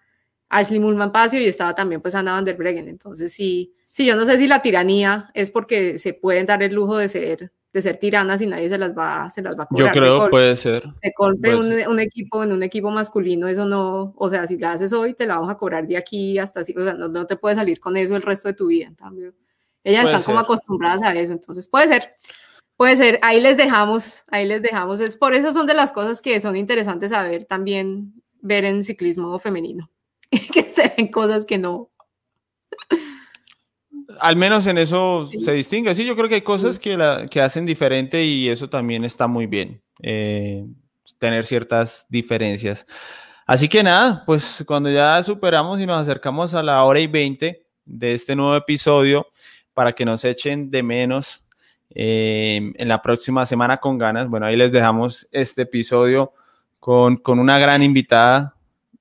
Ashley Mullman Pacio y estaba también pues Ana Van der Breggen. Entonces sí, sí, yo no sé si la tiranía es porque se pueden dar el lujo de ser, de ser tiranas y nadie se las va, se las va a cobrar. Yo creo que puede ser. Te compre un, ser. un, equipo en un equipo masculino, eso no, o sea, si la haces hoy, te la vamos a cobrar de aquí hasta así, o sea, no, no te puedes salir con eso el resto de tu vida. En cambio, ellas Puede están como acostumbradas a eso, entonces puede ser. Puede ser, ahí les dejamos, ahí les dejamos. Es por eso son de las cosas que son interesantes saber también ver en ciclismo femenino. que se ven cosas que no. Al menos en eso Sí. se distingue. Sí, yo creo que hay cosas Sí. que, la, que hacen diferente y eso también está muy bien. eh, tener ciertas diferencias. Así que nada, pues cuando ya superamos y nos acercamos a la hora y 20 de este nuevo episodio, para que nos echen de menos eh, en la próxima semana con ganas, bueno, ahí les dejamos este episodio con, con una gran invitada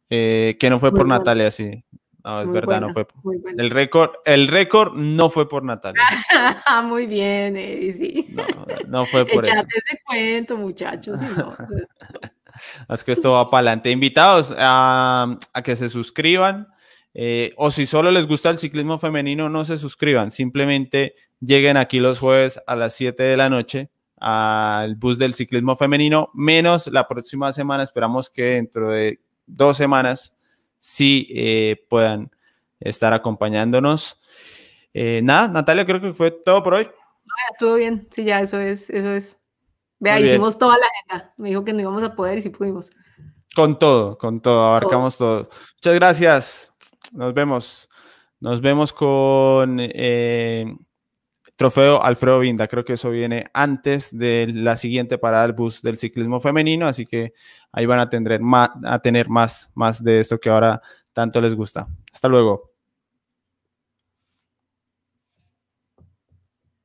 eh, que no fue Muy por buena. Natalia, sí. No, es Muy verdad, no buena, fue. muy buena. El récord, el récord no fue por Natalia. muy bien, Eddie, sí. No, no fue por eso. Echate ese cuento, muchachos. no, Es que esto va para adelante. Invitados a, a que se suscriban. Eh, o si solo les gusta el ciclismo femenino, no se suscriban. Simplemente lleguen aquí los jueves a las 7 de la noche al bus del ciclismo femenino, menos la próxima semana. Esperamos que dentro de dos semanas sí eh, puedan estar acompañándonos. Eh, nada, Natalia, creo que fue todo por hoy. ya estuvo bien, sí, ya eso es, eso es. Vea, Muy bien. hicimos toda la agenda. Me dijo que no íbamos a poder y sí pudimos. Con todo, con todo, abarcamos todo. Muchas gracias. Nos vemos. Nos vemos con eh, trofeo Alfredo Vinda. Creo que eso viene antes de la siguiente parada del bus del ciclismo femenino, así que ahí van a tener más, a tener más, más de esto que ahora tanto les gusta. Hasta luego.